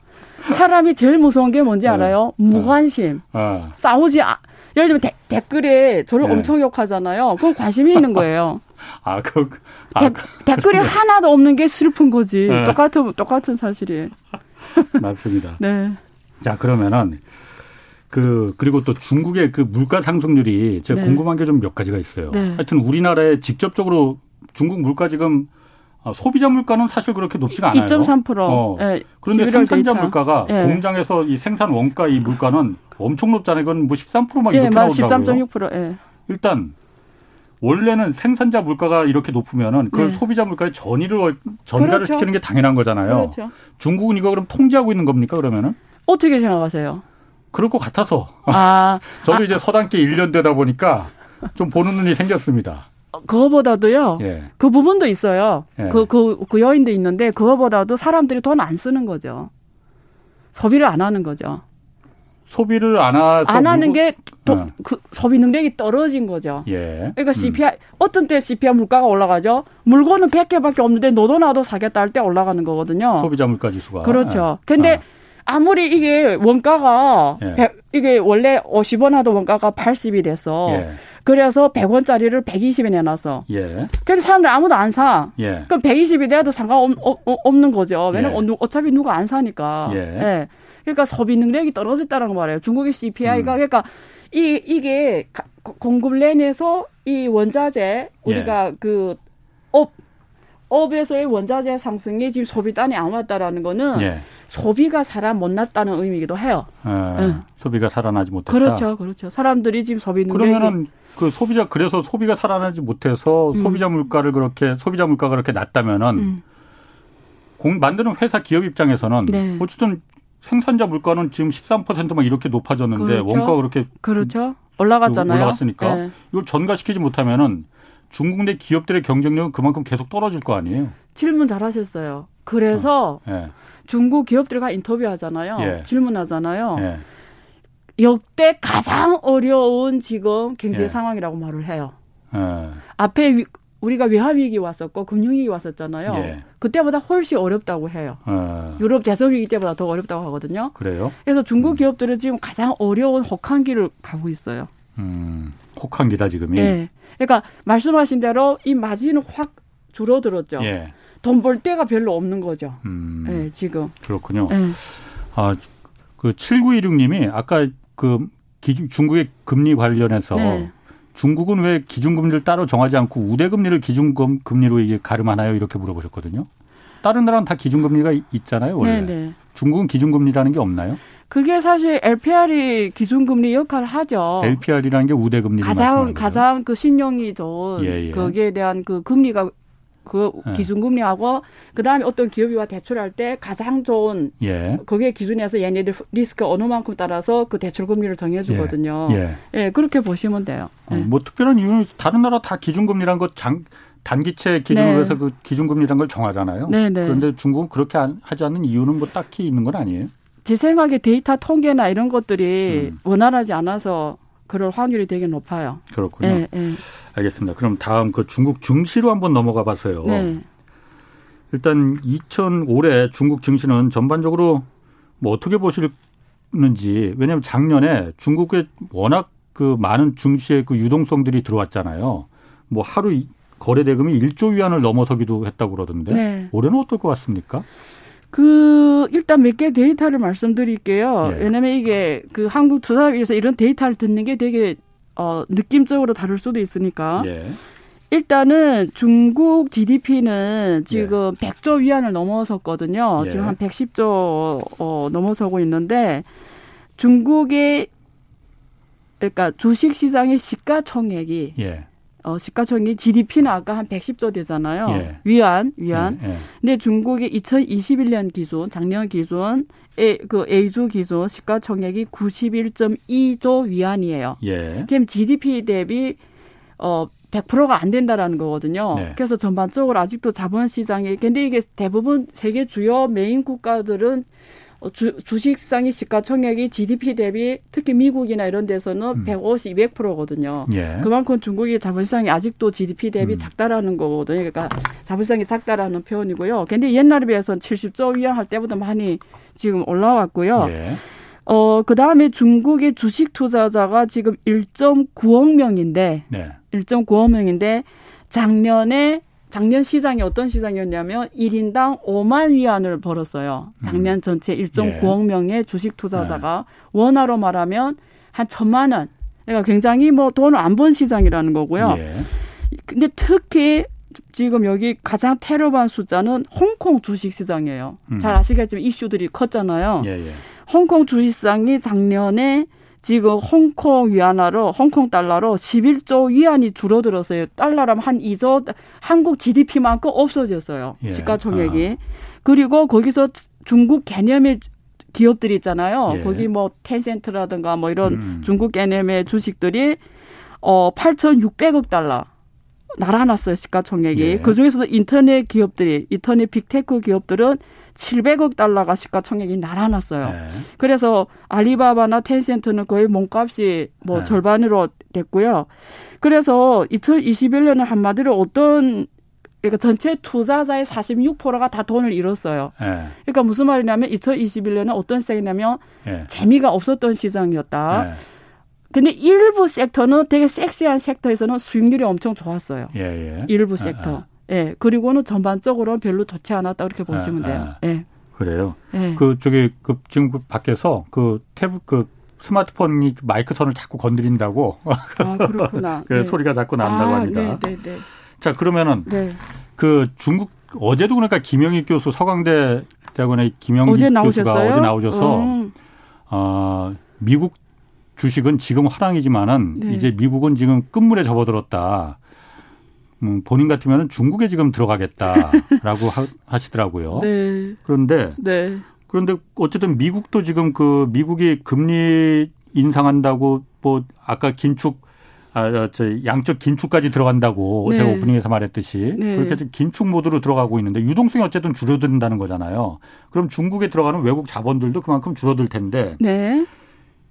사람이 제일 무서운 게 뭔지 네. 알아요? 무관심. 아, 싸우지 아, 예를 들면 데- 댓글에 저를 네. 엄청 욕하잖아요. 그건 관심이 있는 거예요. 아, 그, 아, 댓- 댓글이 하나도 없는 게 슬픈 거지. 네. 똑같은 똑같은 사실이에요. 맞습니다. 네. 자, 그러면은 그 그리고 또 중국의 그 물가 상승률이 제가 네. 궁금한 게 좀 몇 가지가 있어요. 네. 하여튼 우리나라에 직접적으로 중국 물가 지금 아, 소비자 물가는 사실 그렇게 높지가 않아요. 2.3%. 어. 예, 그런데 11월 생산자 데이터. 물가가 예. 공장에서 이 생산 원가 이 물가는 엄청 높잖아요. 이건 뭐 13%막 예, 이렇게 맞 나오더라고요. 13.6%. 예. 일단 원래는 생산자 물가가 이렇게 높으면은 그걸 네. 소비자 물가에 전이를 월- 전가를 그렇죠. 시키는 게 당연한 거잖아요. 그렇죠. 중국은 이거 그럼 통제하고 있는 겁니까 그러면은? 어떻게 생각하세요? 그럴 것 같아서 아, 저도 이제 서당계 1년 되다 보니까 좀 보는 눈이 생겼습니다. 그거보다도요. 예. 그 부분도 있어요. 예. 그, 그, 그 요인도 있는데, 그거보다도 사람들이 돈 안 쓰는 거죠. 소비를 안 하는 거죠. 소비를 안 안 하는 게 더, 어. 그 소비 능력이 떨어진 거죠. 예. 그러니까 CPI 어떤 때 CPI 물가가 올라가죠. 물건은 100개밖에 없는데 너도 나도 사겠다 할 때 올라가는 거거든요. 소비자 물가 지수가 그렇죠. 예. 근데 아, 아무리 이게 원가가 예. 백- 이게 원래 50원 하던 원가가 80이 됐어. 예. 그래서 100원짜리를 120에 내놨어. 예. 근데 사람들 아무도 안 사. 예. 그럼 120이 돼도 상관없는 거죠. 왜냐면 예. 어, 어차피 누가 안 사니까. 예. 그러니까 소비 능력이 떨어졌다는 거 말이에요. 중국의 CPI가 음. 그러니까 이 이게 가- 고- 공급鏈에서 이 원자재 우리가 그업 업에서의 원자재 상승이 지금 소비단이 안 왔다라는 거는 예. 소비가 살아 못 났다는 의미이기도 해요. 어, 응. 소비가 살아나지 못했다. 그렇죠, 그렇죠. 사람들이 지금 소비 능력이 그러면은 그 소비자 그래서 소비가 살아나지 못해서 음. 소비자 물가를 그렇게 소비자 물가가 그렇게 낮다면은 음, 공 만드는 회사 기업 입장에서는 네. 어쨌든 생산자 물가는 지금 13%만 이렇게 높아졌는데 그렇죠. 원가가 그렇게 그렇죠. 올라갔잖아요. 올라갔으니까 네. 이걸 전가시키지 못하면은 중국 내 기업들의 경쟁력은 그만큼 계속 떨어질 거 아니에요. 질문 잘 하셨어요. 그래서 예. 중국 기업들과 인터뷰하잖아요. 예. 질문하잖아요. 예. 역대 가장 어려운 지금 경제 예. 상황이라고 말을 해요. 예. 앞에 위- 우리가 외환위기 왔었고 금융위기 왔었잖아요. 예. 그때보다 훨씬 어렵다고 해요. 어, 유럽 대선위기 때보다 더 어렵다고 하거든요. 그래요? 그래서 중국 기업들은 지금 가장 어려운 혹한기를 가고 있어요. 음, 혹한기다 지금이. 예. 그러니까 말씀하신 대로 이 마진은 확 줄어들었죠. 예. 돈벌 데가 별로 없는 거죠. 음, 예, 지금. 그렇군요. 예. 아, 그 7916님이 아까 그 기- 중국의 금리 관련해서 네. 중국은 왜 기준금리를 따로 정하지 않고 우대금리를 기준금리로 이게 가름하나요? 이렇게 물어보셨거든요. 다른 나라는 다 기준금리가 이- 있잖아요, 원래. 네, 네. 중국은 기준금리라는 게 없나요? 그게 사실 LPR이 기준금리 역할을 하죠. LPR이라는 게 우대금리를 어. 가장? 가장 그 신용이 좋은 예, 예. 거기에 대한 그 금리가 그 예. 기준금리하고 그 다음에 어떤 기업이와 대출할 때 가장 좋은 예. 거기에 기준에서 얘네들 리스크 어느 만큼 따라서 그 대출 금리를 정해 주거든요. 예. 예. 그렇게 보시면 돼요. 어, 예. 뭐 특별한 이유는 다른 나라 다 기준금리란 거 장, 단기채 기준으로 네. 해서 그 기준금리란 걸 정하잖아요. 네, 네. 그런데 중국은 그렇게 안- 하지 않는 이유는 뭐 딱히 있는 건 아니에요. 제 생각에 데이터 통계나 이런 것들이 음. 원활하지 않아서 그럴 확률이 되게 높아요. 그렇군요. 예, 예. 알겠습니다. 그럼 다음 그 중국 증시로 한번 넘어가 봐서요. 네. 일단 2000 올해 중국 증시는 전반적으로 뭐 어떻게 보시는지 왜냐하면 작년에 중국에 워낙 그 많은 증시의 그 유동성들이 들어왔잖아요. 뭐 하루 이- 거래 대금이 1조 위안을 넘어서기도 했다고 그러던데 네. 올해는 어떨 것 같습니까? 그 일단 몇 개 데이터를 말씀드릴게요. 예. 왜냐면 이게 그 한국 투자위에서 이런 데이터를 듣는 게 되게 어 느낌적으로 다를 수도 있으니까 예. 일단은 중국 GDP는 지금 100조 위안을 넘어섰거든요. 예. 지금 한 110조 어, 넘어서고 있는데 중국의 그러니까 주식 시장의 시가총액이 예. 어, 시가총액 GDP는 아까 한 110조 되잖아요. 예. 위안, 위안. 예. 예. 근데 중국이 2021년 기준, 작년 기준, 에, 그 A주 기준 시가총액이 91.2조 위안이에요. 예. 그럼 GDP 대비 어 100%가 안 된다라는 거거든요. 네. 그래서 전반적으로 아직도 자본 시장이 근데 이게 대부분 세계 주요 메인 국가들은 어, 주, 주식상의 시가총액이 GDP 대비 특히 미국이나 이런 데서는 음. 150, 200%거든요. 예. 그만큼 중국의 자본시장이 아직도 GDP 대비 음. 작다라는 거거든요. 그러니까 자본시장이 작다라는 표현이고요. 근데 옛날에 비해서는 70조 위안 할 때보다 많이 지금 올라왔고요. 예. 어, 그 다음에 중국의 주식 투자자가 지금 1.9억 명인데, 네. 1.9억 명인데, 작년에, 작년 시장이 어떤 시장이었냐면, 1인당 5만 위안을 벌었어요. 작년 전체 1.9억 명의 주식 투자자가, 원화로 말하면 한 천만 원. 그러니까 굉장히 뭐 돈을 안 번 시장이라는 거고요. 예. 근데 특히 지금 여기 가장 테러반 숫자는 홍콩 주식 시장이에요. 음. 잘 아시겠지만 이슈들이 컸잖아요. 예. 예. 홍콩 주식 시장이 작년에 지금 홍콩 위안화로 홍콩 달러로 11조 위안이 줄어들었어요. 달러라면 한 2조 한국 GDP만큼 없어졌어요. 예. 시가총액이. 그리고 거기서 중국 개념의 기업들이 있잖아요. 예. 거기 뭐 텐센트라든가 뭐 이런 음. 중국 개념의 주식들이 어 8,600억 달러 날아났어요 시가총액이. 예. 그 중에서도 인터넷 기업들이 인터넷 빅테크 기업들은 700억 달러가 시가총액이 날아났어요. 네. 그래서 알리바바나 텐센트는 거의 몸값이 뭐 네. 절반으로 됐고요. 그래서 2021년에 한마디로 어떤 그러니까 전체 투자자의 46%가 다 돈을 잃었어요. 예. 그러니까 무슨 말이냐면 2021년에 어떤 시장이냐면 예. 재미가 없었던 시장이었다. 예. 근데 일부 섹터는 되게 섹시한 섹터에서는 수익률이 엄청 좋았어요. 예. 예. 일부 아, 섹터. 예. 그리고는 전반적으로 별로 좋지 않았다 보시면 아, 돼요. 아. 예. 그래요. 예. 그 저기 그 지금 그 밖에서 그탭그 스마트폰이 마이크 선을 자꾸 건드린다고 아, 그렇구나. 그 네. 소리가 자꾸 난다고 아, 합니다. 네, 네, 네. 자 그러면은 네. 그 중국 어제도 그러니까 김영희 교수 서강대 대학원의 김영희 어제 교수가 나오셨어요? 어제 나오셔서 음. 어, 미국 주식은 지금 화랑이지만은 네. 이제 미국은 지금 끝물에 접어들었다. 음, 본인 같으면 중국에 지금 들어가겠다라고 하, 하시더라고요. 네. 그런데 네. 그런데 어쨌든 미국도 지금 그 미국이 금리 인상한다고 뭐 아까 긴축 아, 저 양적 긴축까지 들어간다고 네. 제가 오프닝에서 말했듯이 네. 그렇게 지금 긴축 모드로 들어가고 있는데 유동성이 어쨌든 줄어든다는 거잖아요. 그럼 중국에 들어가는 외국 자본들도 그만큼 줄어들 텐데 네.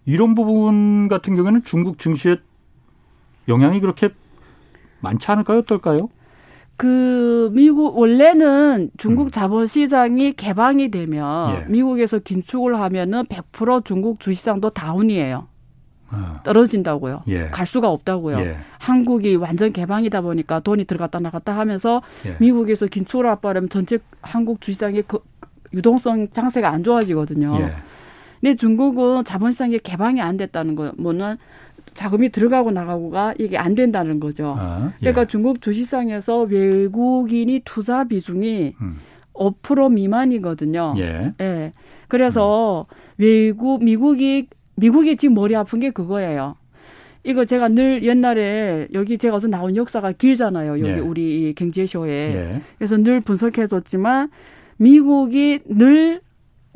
이런 부분 같은 경우에는 중국 증시에 영향이 그렇게 많지 않을까요? 어떨까요? 그 미국 원래는 중국 자본 시장이 개방이 되면 음. 예. 미국에서 긴축을 하면은 100% 중국 주시장도 다운이에요. 어, 떨어진다고요. 예. 갈 수가 없다고요. 예. 한국이 완전 개방이다 보니까 돈이 들어갔다 나갔다 하면서 예. 미국에서 긴축을 합하려면 전체 한국 주시장의 그 유동성 장세가 안 좋아지거든요. 예. 근데 중국은 자본시장 이 개방이 안 됐다는 거는 자금이 들어가고 나가고가 이게 안 된다는 거죠. 아, 예. 그러니까 중국 주식시장에서 외국인이 투자 비중이 음. 5% 미만이거든요. 예. 예. 그래서 외국 미국이 미국이 지금 머리 아픈 게 그거예요. 이거 제가 늘 옛날에 여기 제가 어서 나온 역사가 길잖아요. 여기 예. 우리 이 경제쇼에. 예. 그래서 늘 분석해 줬지만 미국이 늘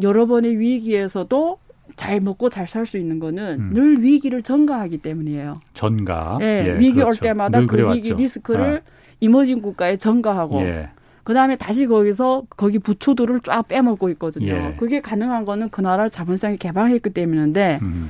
여러 번의 위기에서도 잘 먹고 잘 살 수 있는 거는 음. 늘 위기를 전가하기 때문이에요. 전가. 예, 예, 위기 올 그렇죠. 때마다 늘그 그래왔죠. 위기 리스크를 이머징 국가에 전가하고 예. 그다음에 다시 거기서 거기 부추들을 쫙 빼먹고 있거든요. 예. 그게 가능한 거는 그 나라를 자본시장이 개방했기 때문인데 음.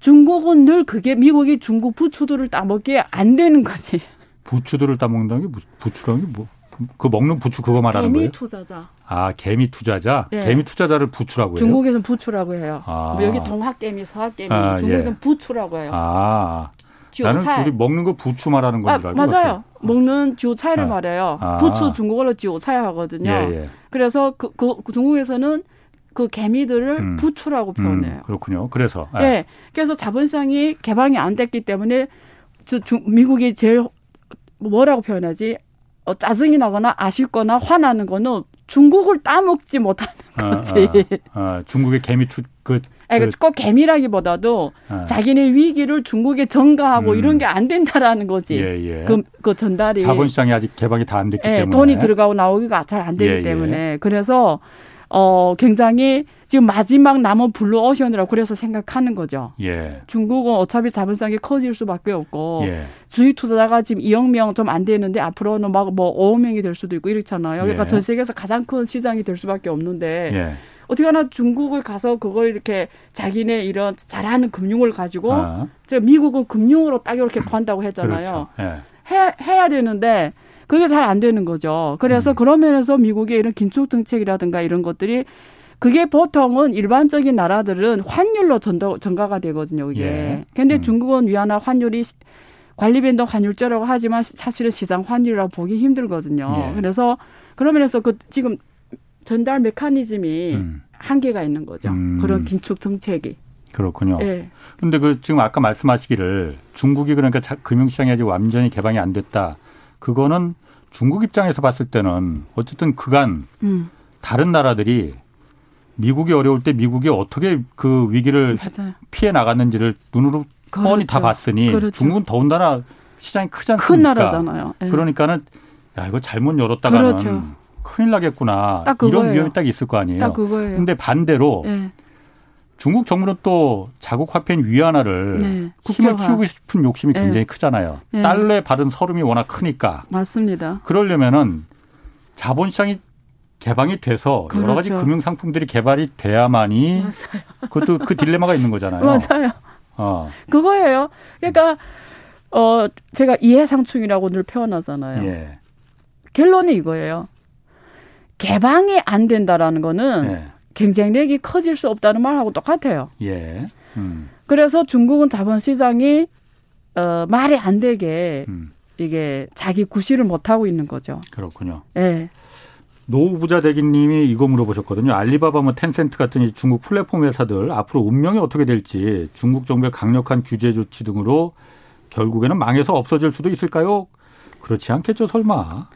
중국은 늘 그게 미국이 중국 부추들을 따먹기에 안 되는 거지. 부추들을 따먹는다는 게 무슨 부추라는 게 뭐? 그- 그 먹는 부추 그거 말하는 개미 거예요? 투자자. 아 개미 투자자. 예. 개미 투자자를 부추라고 해요. 중국에서는 부추라고 해요. 아. 뭐 여기 동학개미, 서학개미, 아, 중국에서는 예. 부추라고 해요. 아 나는. 우리 먹는 거 부추 말하는 건 아, 줄 알고. 맞아요. 먹는 지오차이를 아. 말해요. 아. 부추 중국어로 지오차이 하거든요. 예, 예. 그래서 그, 그, 그 중국에서는 그 개미들을 음. 부추라고 음, 표현해요. 그렇군요. 그래서 아, 예. 그래서 자본시장이 개방이 안 됐기 때문에 저 중, 미국이 제일 뭐라고 표현하지? 어, 짜증이 나거나 아쉽거나 화나는 거는 중국을 따먹지 못하는 아, 거지. 아, 아, 중국의 개미 투 그, 아니, 그꼭 개미라기보다도 아, 자기네 위기를 중국에 전가하고 음. 이런 게 안 된다라는 거지. 예, 예. 그, 그 전달이. 자본시장이 아직 개방이 다 안 됐기 예, 때문에 돈이 들어가고 나오기가 잘 안 되기 예, 예. 때문에. 그래서, 어, 굉장히 지금 마지막 남은 블루 오션이라고 그래서 생각하는 거죠. 예. 중국은 어차피 자본시장이 커질 수밖에 없고 예. 주식 투자자가 지금 2억 명 좀 안 되는데 앞으로는 막 뭐 5억 명이 될 수도 있고 이렇잖아요. 그러니까 예. 전 세계에서 가장 큰 시장이 될 수밖에 없는데 예. 어떻게 하나 중국을 가서 그걸 이렇게 자기네 이런 잘하는 금융을 가지고 아, 저 미국은 금융으로 딱 이렇게 판다고 했잖아요. 그렇죠. 예. 해, 해야 되는데 그게 잘 안 되는 거죠. 그래서 음. 그런 면에서 미국의 이런 긴축 정책이라든가 이런 것들이 그게 보통은 일반적인 나라들은 환율로 전도, 전가가 되거든요. 그게. 예. 근데 음. 중국은 위안화 환율이 시- 관리 변동 환율제라고 하지만 사실은 시장 환율이라고 보기 힘들거든요. 예. 그래서 그런 면에서 그 지금 전달 메커니즘이 음, 한계가 있는 거죠. 음. 그런 긴축 정책이. 그렇군요. 예. 근데 그 지금 아까 말씀하시기를 중국이 그러니까 자- 금융시장이 아직 완전히 개방이 안 됐다. 그거는 중국 입장에서 봤을 때는 어쨌든 그간 음. 다른 나라들이 미국이 어려울 때 미국이 어떻게 그 위기를 해- 맞아요. 피해 나갔는지를 눈으로 뻔히 다 그렇죠. 봤으니 그렇죠. 중국은 더군다나 시장이 크지 않습니까? 큰 나라잖아요. 예. 그러니까는 야 이거 잘못 열었다가는 그렇죠. 큰일 나겠구나. 딱 이런. 위험이 딱 있을 거 아니에요. 딱 그거예요. 근데 반대로 예. 중국 정부는 또 자국 화폐인 위안화를 네. 힘을. 키우고 싶은 욕심이 네. 굉장히 네. 크잖아요. 네. 달러에 받은 서름이 워낙 크니까. 맞습니다. 그러려면은 자본시장이 개방이 돼서 그렇죠. 여러 가지 그렇죠. 금융 상품들이 개발이 돼야만이 맞아요. 그것도 그 딜레마가 있는 거잖아요. 맞아요. 어. 그거예요. 그러니까 어 제가 이해상충이라고 늘 표현하잖아요. 예. 결론이 이거예요. 개방이 안 된다라는 거는 예. 경쟁력이 커질 수 없다는 말하고 똑같아요. 예. 음. 그래서 중국은 자본시장이 어, 말이 안 되게 음. 이게 자기 구실을 못 하고 있는 거죠. 그렇군요. 예. 노후 부자 대기님이 이거 물어보셨거든요. 알리바바 뭐 텐센트 같은 중국 플랫폼 회사들 앞으로 운명이 어떻게 될지 중국 정부의 강력한 규제 조치 등으로 결국에는 망해서 없어질 수도 있을까요? 그렇지 않겠죠, 설마.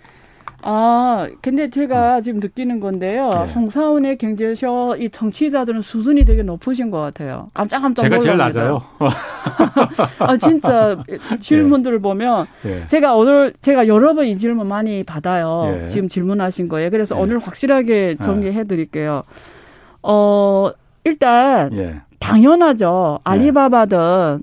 아, 근데 제가 음. 지금 느끼는 건데요. 네. 홍사원의 경제쇼 이 정치자들은 수준이 되게 높으신 것 같아요. 깜짝깜짝 제가 놀랍니다. 제일 낮아요. 아, 진짜 질문들을 네. 보면 네. 제가 오늘 제가 여러 번 이 질문 많이 받아요. 예. 지금 질문하신 거예요. 그래서 예. 오늘 확실하게 예. 정리해 드릴게요. 어, 일단 예. 당연하죠. 알리바바든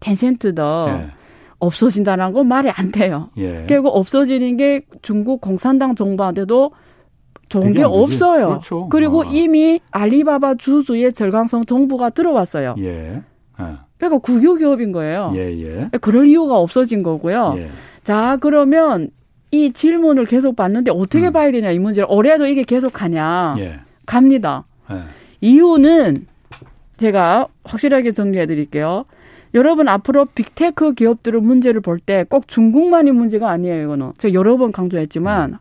텐센트든 없어진다는 건 말이 안 돼요. 예. 결국 없어지는 게 중국 공산당 정부한테도 좋은 게 없어요. 그렇죠. 그리고 아. 이미 알리바바 주주의 절강성 정부가 들어왔어요. 예. 아. 그러니까 국유 기업인 거예요. 예, 예. 그럴 이유가 없어진 거고요. 예. 자, 그러면 이 질문을 계속 받는데 어떻게 음. 봐야 되냐 이 문제를 올해도 이게 계속 가냐 예. 갑니다. 예. 이유는 제가 확실하게 정리해 드릴게요. 여러분 앞으로 빅테크 기업들의 문제를 볼 때 꼭 중국만이 문제가 아니에요. 이거는 제가 여러 번 강조했지만 음.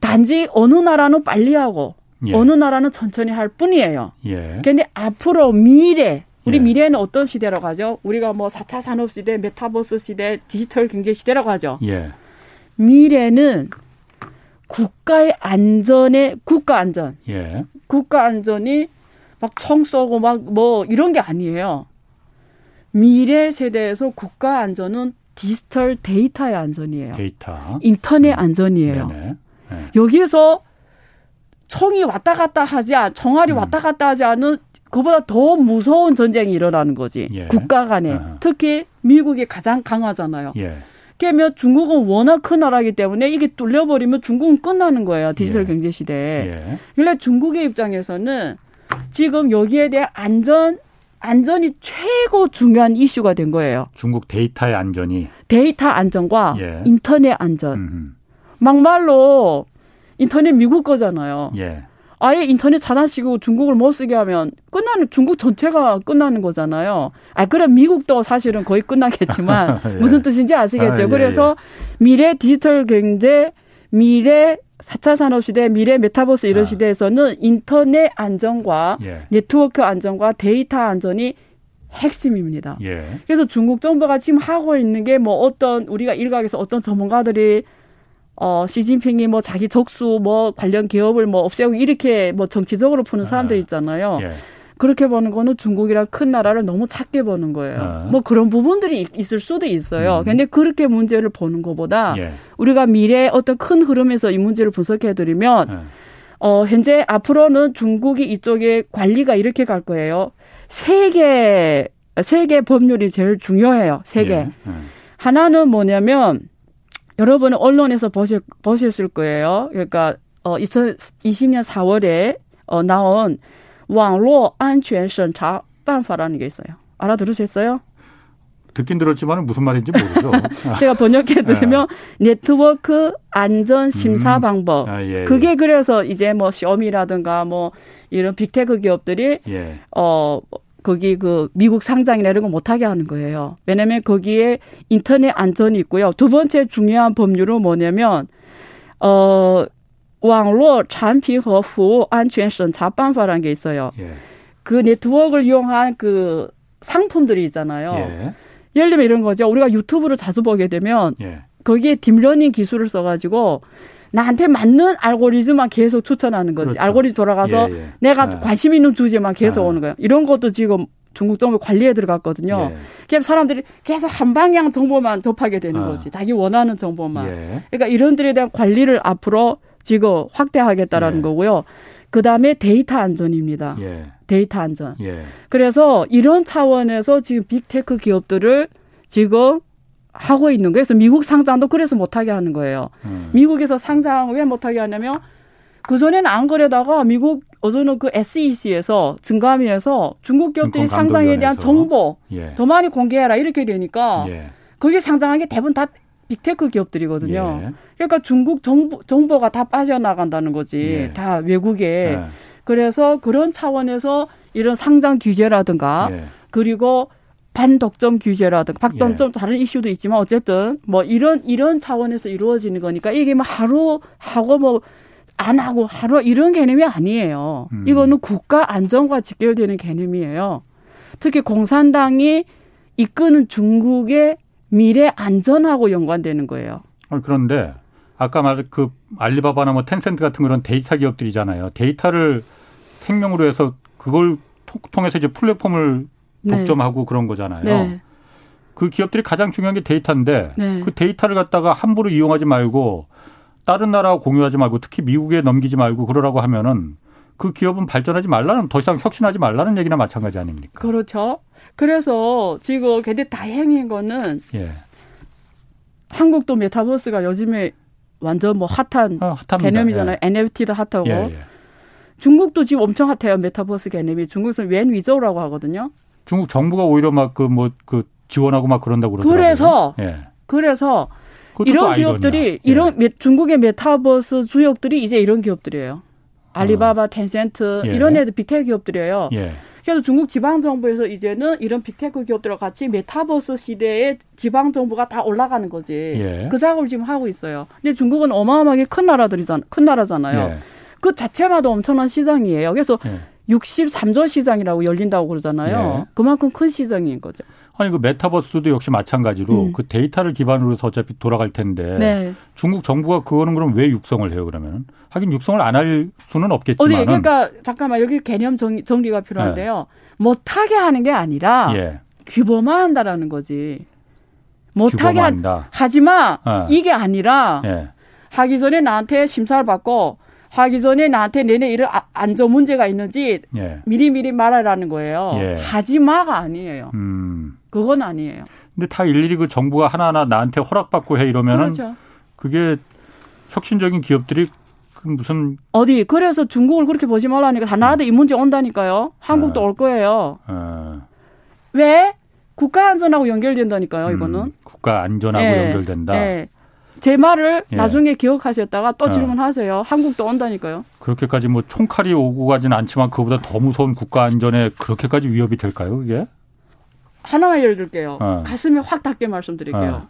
단지 어느 나라는 빨리 하고 예. 어느 나라는 천천히 할 뿐이에요. 예. 근데 앞으로 미래 우리 예. 미래는 어떤 시대라고 하죠? 우리가 뭐 4차 산업 시대, 메타버스 시대, 디지털 경제 시대라고 하죠. 예. 미래는 국가의 안전에 국가 안전. 예. 국가 안전이 막 총 쏘고 막 뭐 이런 게 아니에요. 미래 세대에서 국가 안전은 디지털 데이터의 안전이에요. 데이터. 인터넷 음. 안전이에요. 네. 여기에서 총이 왔다 갔다 하지 않, 총알이 음. 왔다 갔다 하지 않은 그보다 더 무서운 전쟁이 일어나는 거지. 예. 국가 간에. 어 특히 미국이 가장 강하잖아요. 예. 그러면 중국은 워낙 큰 나라이기 때문에 이게 뚫려버리면 중국은 끝나는 거예요. 디지털 예. 경제 시대에. 예. 그래 중국의 입장에서는 지금 여기에 대한 안전 안전이 최고 중요한 이슈가 된 거예요. 중국 데이터의 안전이 데이터 안전과 예. 인터넷 안전. 음흠. 막말로 인터넷 미국 거잖아요. 예. 아예 인터넷 차단시키고 중국을 못 쓰게 하면 끝나는 중국 전체가 끝나는 거잖아요. 아 그럼 미국도 사실은 거의 끝나겠지만 예. 무슨 뜻인지 아시겠죠? 아, 예, 그래서 예. 미래 디지털 경제, 미래 4차 산업시대, 미래 메타버스 이런 아. 시대에서는 인터넷 안전과 예. 네트워크 안전과 데이터 안전이 핵심입니다. 예. 그래서 중국 정부가 지금 하고 있는 게 뭐 어떤 우리가 일각에서 어떤 전문가들이 어 시진핑이 뭐 자기 적수 뭐 관련 기업을 뭐 없애고 이렇게 뭐 정치적으로 푸는 사람들 아. 있잖아요. 예. 그렇게 보는 거는 중국이랑 큰 나라를 너무 작게 보는 거예요. 어. 뭐 그런 부분들이 있을 수도 있어요. 음. 근데 그렇게 문제를 보는 것보다 예. 우리가 미래의 어떤 큰 흐름에서 이 문제를 분석해 드리면 예. 어 현재 앞으로는 중국이 이쪽에 관리가 이렇게 갈 거예요. 세계 세계 법률이 제일 중요해요. 세계. 예. 예. 하나는 뭐냐면 여러분은 언론에서 보셨, 보셨을 거예요. 그러니까 어 2020년 4월에 어 나온 网络安全审查办法라는 게 있어요. 알아들으셨어요? 듣긴 들었지만 무슨 말인지 모르죠. 제가 번역해 드리면 네. 네트워크 안전 심사 음. 방법. 아, 예, 예. 그게 그래서 이제 뭐 시험이라든가 뭐 이런 빅테크 기업들이 예. 어 거기 그 미국 상장이나 이런 거 못하게 하는 거예요. 왜냐하면 거기에 인터넷 안전이 있고요. 두 번째 중요한 법률은 뭐냐면 어 网络产品和服务安全审查办法라는 게 있어요. 예. 그 네트워크를 이용한 그 상품들이 있잖아요. 예. 예를 들면 이런 거죠. 우리가 유튜브를 자주 보게 되면 예. 거기에 딥러닝 기술을 써가지고 나한테 맞는 알고리즘만 계속 추천하는 거지. 그렇죠. 알고리즘 돌아가서 예, 예. 내가 예. 관심 있는 주제만 계속 아. 오는 거야. 이런 것도 지금 중국 정부 관리에 들어갔거든요. 예. 그럼 사람들이 계속 한 방향 정보만 접하게 되는 아. 거지. 자기 원하는 정보만. 예. 그러니까 이런들에 대한 관리를 앞으로 지금 확대하겠다라는 네. 거고요. 그 다음에 데이터 안전입니다. 예. 데이터 안전. 예. 그래서 이런 차원에서 지금 빅테크 기업들을 지금 하고 있는 거예요. 그래서 미국 상장도 그래서 못하게 하는 거예요. 음. 미국에서 상장 왜 못하게 하냐면 그전에는 안 그러다가 미국 어제는 그 SEC에서 증감위에서 중국 기업들이 상장에 대한. 정보 예. 더 많이 공개해라 이렇게 되니까 예. 거기 상장한 게 대부분 다 빅테크 기업들이거든요. 예. 그러니까 중국 정보, 정보가 다 빠져나간다는 거지. 예. 다 외국에. 예. 그래서 그런 차원에서 이런 상장 규제라든가 예. 그리고 반독점 규제라든가 박독점 다른 이슈도 있지만 어쨌든 뭐 이런 이런 차원에서 이루어지는 거니까 이게 뭐 하루 하고 뭐 안 하고 하루 이런 개념이 아니에요. 음. 이거는 국가 안정과 직결되는 개념이에요. 특히 공산당이 이끄는 중국의 미래 안전하고 연관되는 거예요. 어, 그런데 아까 말한 그 알리바바나 뭐 텐센트 같은 그런 데이터 기업들이잖아요. 데이터를 생명으로 해서 그걸 통- 통해서 이제 플랫폼을 네. 독점하고 그런 거잖아요. 네. 그 기업들이 가장 중요한 게 데이터인데 네. 그 데이터를 갖다가 함부로 이용하지 말고 다른 나라와 공유하지 말고 특히 미국에 넘기지 말고 그러라고 하면은 그 기업은 발전하지 말라는 더 이상 혁신하지 말라는 얘기나 마찬가지 아닙니까? 그렇죠. 그래서 지금 굉장히 다행인 거는 예. 한국도 메타버스가 요즘에 완전 뭐 핫한 아, 핫합니다. 개념이잖아요. NFT도 핫하고 예. 예, 예. 중국도 지금 엄청 핫해요. 메타버스 개념이 중국에서 웬 위저우라고 하거든요. 중국 정부가 오히려 막그뭐 그 지원하고 막 그런다고 그러더라고요. 그래서 예. 그래서 이런. 기업들이 예. 이런 메- 중국의 메타버스 주역들이 이제 이런 기업들이에요. 알리바바, 텐센트 예. 이런 애들 빅테크 기업들이에요. 예. 그래서 중국 지방 정부에서 이제는 이런 빅테크 기업들과 같이 메타버스 시대에 지방 정부가 다 올라가는 거지. 예. 그 작업을 지금 하고 있어요. 근데 중국은 어마어마하게 큰 나라들이잖아. 큰 나라잖아요. 예. 지자체마다 엄청난 시장이에요. 그래서 예. 63조 시장이라고 열린다고 그러잖아요. 예. 그만큼 큰 시장인 거죠. 아니 그 메타버스도 역시 마찬가지로 음. 그 데이터를 기반으로 해서 어차피 돌아갈 텐데 네. 중국 정부가 그거는 그럼 왜 육성을 해요 그러면은 하긴 육성을 안 할 수는 어디 없겠지만은 그러니까 잠깐만 여기 개념 정리, 정리가 필요한데요. 못하게 하는 게 아니라 예 규범화 한다라는 거지. 못하게 하. 하지마 어. 이게 아니라 예. 하기 전에 나한테 심사를 받고 하기 전에 나한테 내내 이런 아- 안전 문제가 있는지 예. 미리미리 말하라는 거예요. 예. 하지 마가 아니에요. 음. 그건 아니에요. 근데 다 일일이 그 정부가 하나하나 나한테 허락받고 해 이러면은 그렇죠. 그게 혁신적인 기업들이 그 무슨 어디 그래서 중국을 그렇게 보지 말라니까 다 나라도 이 문제 온다니까요. 한국도 어. 올 거예요. 어, 왜? 국가 안전하고 연결된다니까요. 음, 이거는. 국가 안전하고 예, 연결된다. 예. 제 말을 예. 나중에 기억하셨다가 또 어. 질문하세요. 한국도 온다니까요. 그렇게까지 뭐 총칼이 오고 가진 않지만 그보다 더 무서운 국가 안전에 그렇게까지 위협이 될까요? 이게? 하나만 예를 들게요. 어. 가슴에 확 닿게 말씀드릴게요. 어.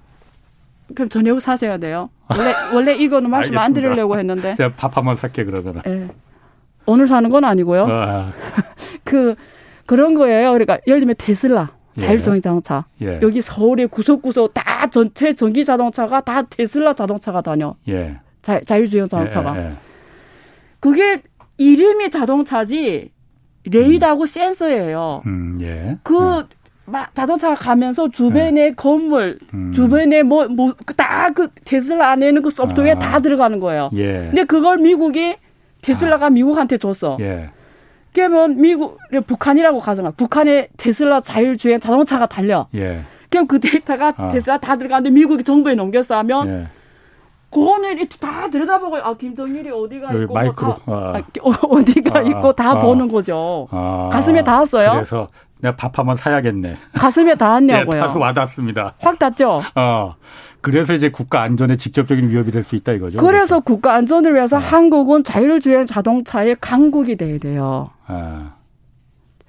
그럼 저녁 사셔야 돼요. 원래 원래 이거는 말씀 안. 드리려고 했는데. 제가 밥 한번 살게 그러면은. 예. 오늘 사는 건 아니고요. 아, 그 그런 거예요. 그러니까 예를 들면 테슬라 예. 자율성 자동차 예. 여기 서울의 구석구석 다 전체 전기 자동차가 다 테슬라 자동차가 다녀. 예. 자, 자율주행 자동차가. 예, 예, 예. 그게 이름이 자동차지 레이더하고 센서예요. 음, 예. 그 막 자동차가 가면서 주변의 건물, 음. 주변에 뭐 뭐 다 그 테슬라 안에는 그 소프트웨어 아. 다 들어가는 거예요. 예. 근데 그걸 미국이 테슬라가 미국한테 줬어. 예. 그러면 미국 북한이라고 가정하. 북한에 테슬라 자율주행 자동차가 달려. 예. 그럼 그 데이터가 아. 테슬라 다 들어가는데 미국이 정부에 넘겼어 하면 예. 그거는 다 들여다보고 아 김정일이 어디가 있고 마이크로. 뭐 아. 다, 아, 어디가 아, 있고 다 아. 보는 거죠. 아. 가슴에 닿았어요? 그래서 내가 밥 한번 사야겠네. 가슴에 예, 닿았냐고요. 다소 와닿습니다. 확 닿죠. 어. 그래서 이제 국가 안전에 직접적인 위협이 될 수 있다 이거죠. 그래서 국가 안전을 위해서 네. 한국은 자율주행 자동차의 강국이 돼야 돼요. 아,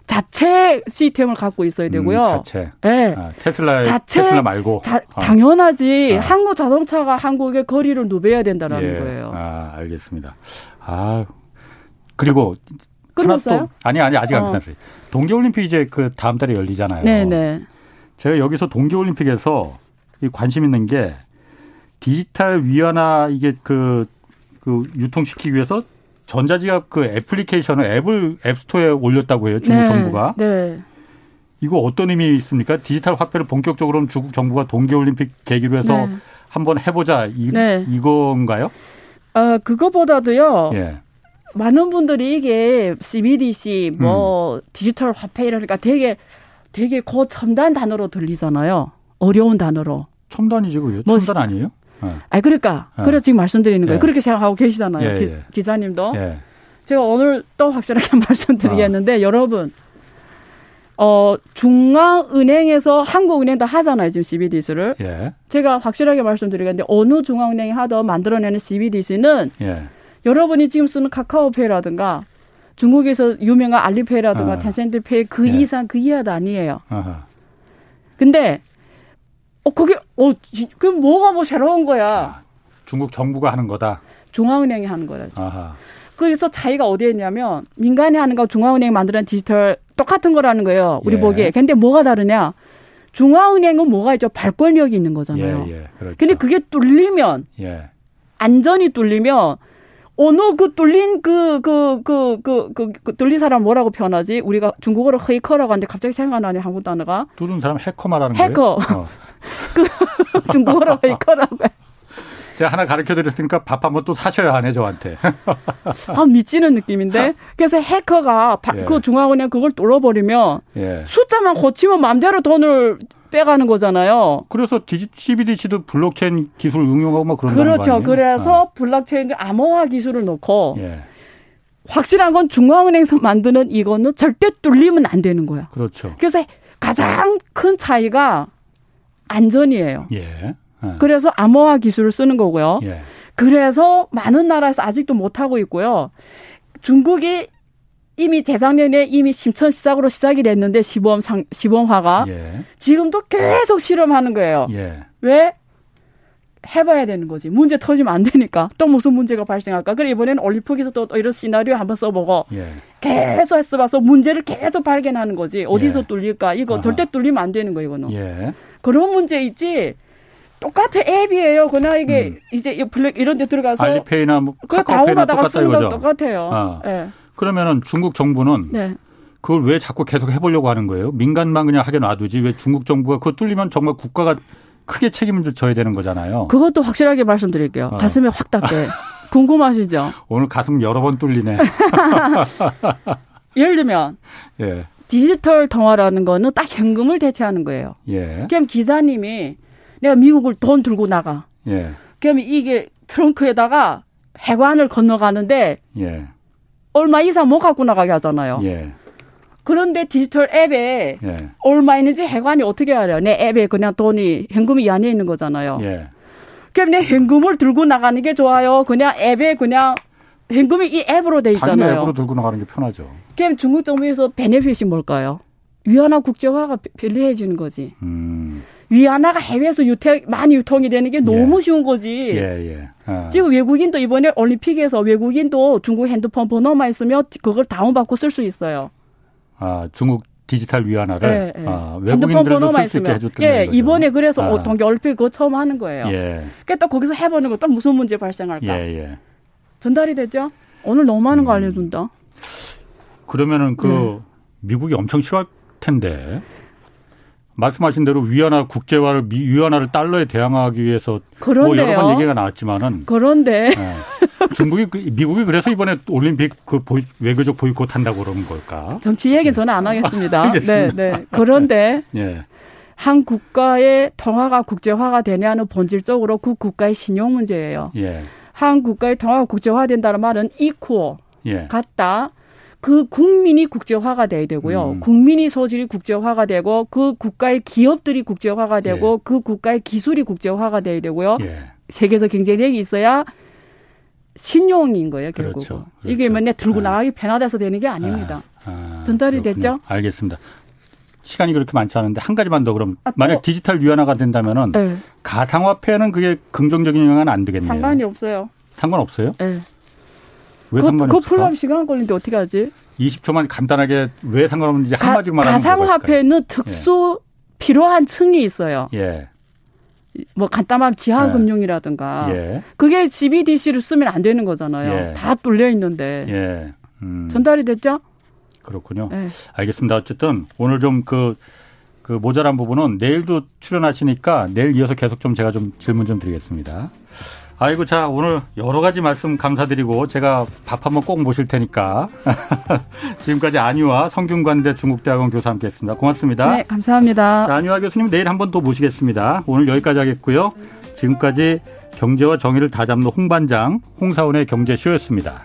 자체 시스템을 갖고 있어야 되고요. 음, 자체. 예. 아, 테슬라 자체- 테슬라 말고. 자- 아. 당연하지. 아. 한국 자동차가 한국의 거리를 누벼야 된다라는 예. 거예요. 아, 알겠습니다. 아, 그리고 끝났어요? 또 아니 아니 아직 안 어. 끝났어요. 동계올림픽 이제 그 다음 달에 열리잖아요. 네네. 제가 여기서 동계올림픽에서 이 관심 있는 게 디지털 위안화 이게 그, 그 유통시키기 위해서 전자지갑 그 애플리케이션을 앱을 앱스토어에 올렸다고 해요. 중국 네. 정부가. 네. 이거 어떤 의미 있습니까? 디지털 화폐를 본격적으로 중국 정부가 동계올림픽 계기로 해서 네. 한번 해보자 이, 네. 이건가요? 아, 그거보다도요. 예. 많은 분들이 이게 CBDC 뭐 음. 디지털 화폐 이러니까 되게 되게 고첨단 단어로 들리잖아요. 어려운 단어로. 첨단이지 그게 뭐, 첨단 아니에요? 네. 아 그러니까 네. 그래 지금 말씀드리는 거예요. 예. 그렇게 생각하고 계시잖아요. 예, 기, 기자님도. 제가 오늘 또 확실하게 말씀드리겠는데 아. 여러분 어, 중앙은행에서 한국은행도 하잖아요, 지금 CBDC를. 예. 제가 확실하게 말씀드리겠는데, 어느 중앙은행이 하던 만들어내는 CBDC는 예. 여러분이 지금 쓰는 카카오페이라든가 중국에서 유명한 알리페이라든가 아. 텐센트페이 그 예. 이상 그 이하도 아니에요. 아하. 근데, 어, 그게, 어, 그 뭐가 뭐 새로운 거야. 아, 중국 정부가 하는 거다. 중앙은행이 하는 거라죠. 아하. 그래서 차이가 어디에 있냐면 민간이 하는 거 중앙은행이 만드는 디지털 똑같은 거라는 거예요. 우리 예. 보기에. 근데 뭐가 다르냐? 중앙은행은 뭐가 있죠? 발권력이 있는 거잖아요. 예, 예. 그렇죠. 근데 그게 뚫리면 예. 안전이 뚫리면 어느 그 뚫린 그 그 그 그 그 그, 뚫린 사람 뭐라고 표현하지? 우리가 중국어로 헤이커라고 하는데 갑자기 생각 나네 한국 단어가. 뚫은 사람 해커 말하는. 거예요? 해커. 어. 그 중국어로 헤이커라고 해. 제가 하나 가르쳐 드렸으니까 밥 한 번 또 사셔야 하네, 저한테. 아, 미치는 느낌인데? 그래서 해커가 예. 그 중앙은행 그걸 뚫어버리면 예. 숫자만 고치면 마음대로 돈을 빼가는 거잖아요. 그래서 CBDC도 블록체인 기술 응용하고 뭐 그런 그렇죠. 그래서 아. 블록체인 암호화 기술을 놓고 예. 확실한 건 중앙은행에서 만드는 이거는 절대 뚫리면 안 되는 거야. 그렇죠. 그래서 가장 큰 차이가 안전이에요. 예. 예. 그래서 암호화 기술을 쓰는 거고요. 예. 그래서 많은 나라에서 아직도 못 하고 있고요. 중국이 이미 재작년에 이미 심천 시작으로 시작이 됐는데 시범 상, 시범화가 예. 지금도 계속 실험하는 거예요. 예. 왜? 해봐야 되는 거지. 문제 터지면 안 되니까. 또 무슨 문제가 발생할까? 그래, 이번에는 올림픽에서 또 이런 시나리오 한번 써보고, 예. 계속 써봐서 문제를 계속 발견하는 거지. 어디서 예. 뚫릴까? 이거. 절대 뚫리면 안 되는 거, 이거는. 예. 그런 문제 있지. 똑같아 앱이에요. 그냥 이게 음. 이제 블랙 이런 데 들어가서 알리페이나 뭐 카카오페이나 쓰는 거 똑같아요. 아. 네. 그러면은 중국 정부는 네. 그걸 왜 자꾸 계속 해보려고 하는 거예요? 민간만 그냥 하게 놔두지 왜 중국 정부가 그거 뚫리면 정말 국가가 크게 책임을 져야 되는 거잖아요. 그것도 확실하게 말씀드릴게요. 어. 가슴에 확 닿게. 궁금하시죠? 오늘 가슴 여러 번 뚫리네. 예를 들면 예. 디지털 통화라는 거는 딱 현금을 대체하는 거예요. 예. 그럼 기사님이 내가 미국을 돈 들고 나가. 예. 그러면 이게 트렁크에다가 해관을 건너가는데 예. 얼마 이상 못 갖고 나가게 하잖아요. 예. 그런데 디지털 앱에 예. 얼마 있는지 해관이 어떻게 알아요? 내 앱에 그냥 돈이 현금이 이 안에 있는 거잖아요. 예. 그럼 내 현금을 들고 나가는 게 좋아요. 그냥 앱에 그냥 현금이 이 앱으로 돼 있잖아요. 앱으로 들고 나가는 게 편하죠. 그럼 중국 정부에서 베네핏이 뭘까요? 위안화 국제화가 편리해지는 거지. 음. 위안화가 해외에서 유태 많이 유통이 되는 게 너무 예. 쉬운 거지. 예, 예. 아. 지금 외국인도 이번에 올림픽에서 외국인도 중국 핸드폰 번호만 있으면 그걸 다운받고 쓸 수 있어요. 아, 중국 디지털 위안화를 예, 예. 아, 외국인들도 쓸수 있게 해줬던 예, 거죠. 이번에 그래서 아. 동계 올림픽 그거 처음 하는 거예요. 예. 그러니까 또 거기서 해보는 것도 무슨 문제 발생할까? 예, 예. 전달이 됐죠? 오늘 너무 많은 거 음. 알려준다. 그러면은 그 네. 미국이 엄청 싫어할 텐데. 말씀하신 대로 위안화 국제화를 미 위안화를 달러에 대항하기 위해서 그런데요. 뭐 여러 번 얘기가 나왔지만은 그런데 네. 중국이 그, 미국이 그래서 이번에 올림픽 그 보이, 외교적 보이콧 한다고 그러는 걸까? 정치 얘기 네. 저는 안 하겠습니다. 네, 네. 그런데 네. 한 국가의 통화가 국제화가 되냐는 본질적으로 그 국가의 신용 문제예요. 예. 한 국가의 통화가 국제화된다는 말은 이쿠어 예. 같다. 그 국민이 국제화가 돼야 되고요. 음. 국민이 소질이 국제화가 되고 그 국가의 기업들이 국제화가 되고 예. 그 국가의 기술이 국제화가 돼야 되고요. 예. 세계에서 경쟁력이 있어야 신용인 거예요, 결국. 그렇죠. 그렇죠. 이게 맨날 들고 아. 나가기 편하다서 되는 게 아닙니다. 아. 아. 전달이 그렇군요. 됐죠? 알겠습니다. 시간이 그렇게 많지 않은데 한 가지만 더 그럼 아, 만약 디지털 위안화가 된다면은 네. 가상화폐는 그게 긍정적인 영향은 안 되겠네요. 상관이 없어요. 상관없어요? 네. 왜 그, 상관이 그 풀려면 시간 걸리는데 어떻게 하지? 20초만 간단하게 왜 상관없는지 한마디로 말하면 가상화폐는 특수 예. 필요한 층이 있어요. 예. 뭐 간단한 지하금융이라든가 예. 그게 GBDC를 쓰면 안 되는 거잖아요. 예. 다 뚫려 있는데 예. 음. 전달이 됐죠? 그렇군요. 예. 알겠습니다. 어쨌든 오늘 좀그 그 모자란 부분은 내일도 출연하시니까 내일 이어서 계속 좀 제가 좀 질문 좀 드리겠습니다. 아이고 자 오늘 여러 가지 말씀 감사드리고 제가 밥 한번 꼭 모실 테니까 지금까지 안유아 성균관대 중국대학원 교수 함께 했습니다. 고맙습니다. 네, 감사합니다. 자, 안유아 교수님 내일 한 번 더 모시겠습니다. 오늘 여기까지 하겠고요. 지금까지 경제와 정의를 다잡는 홍반장 홍사원의 경제쇼였습니다.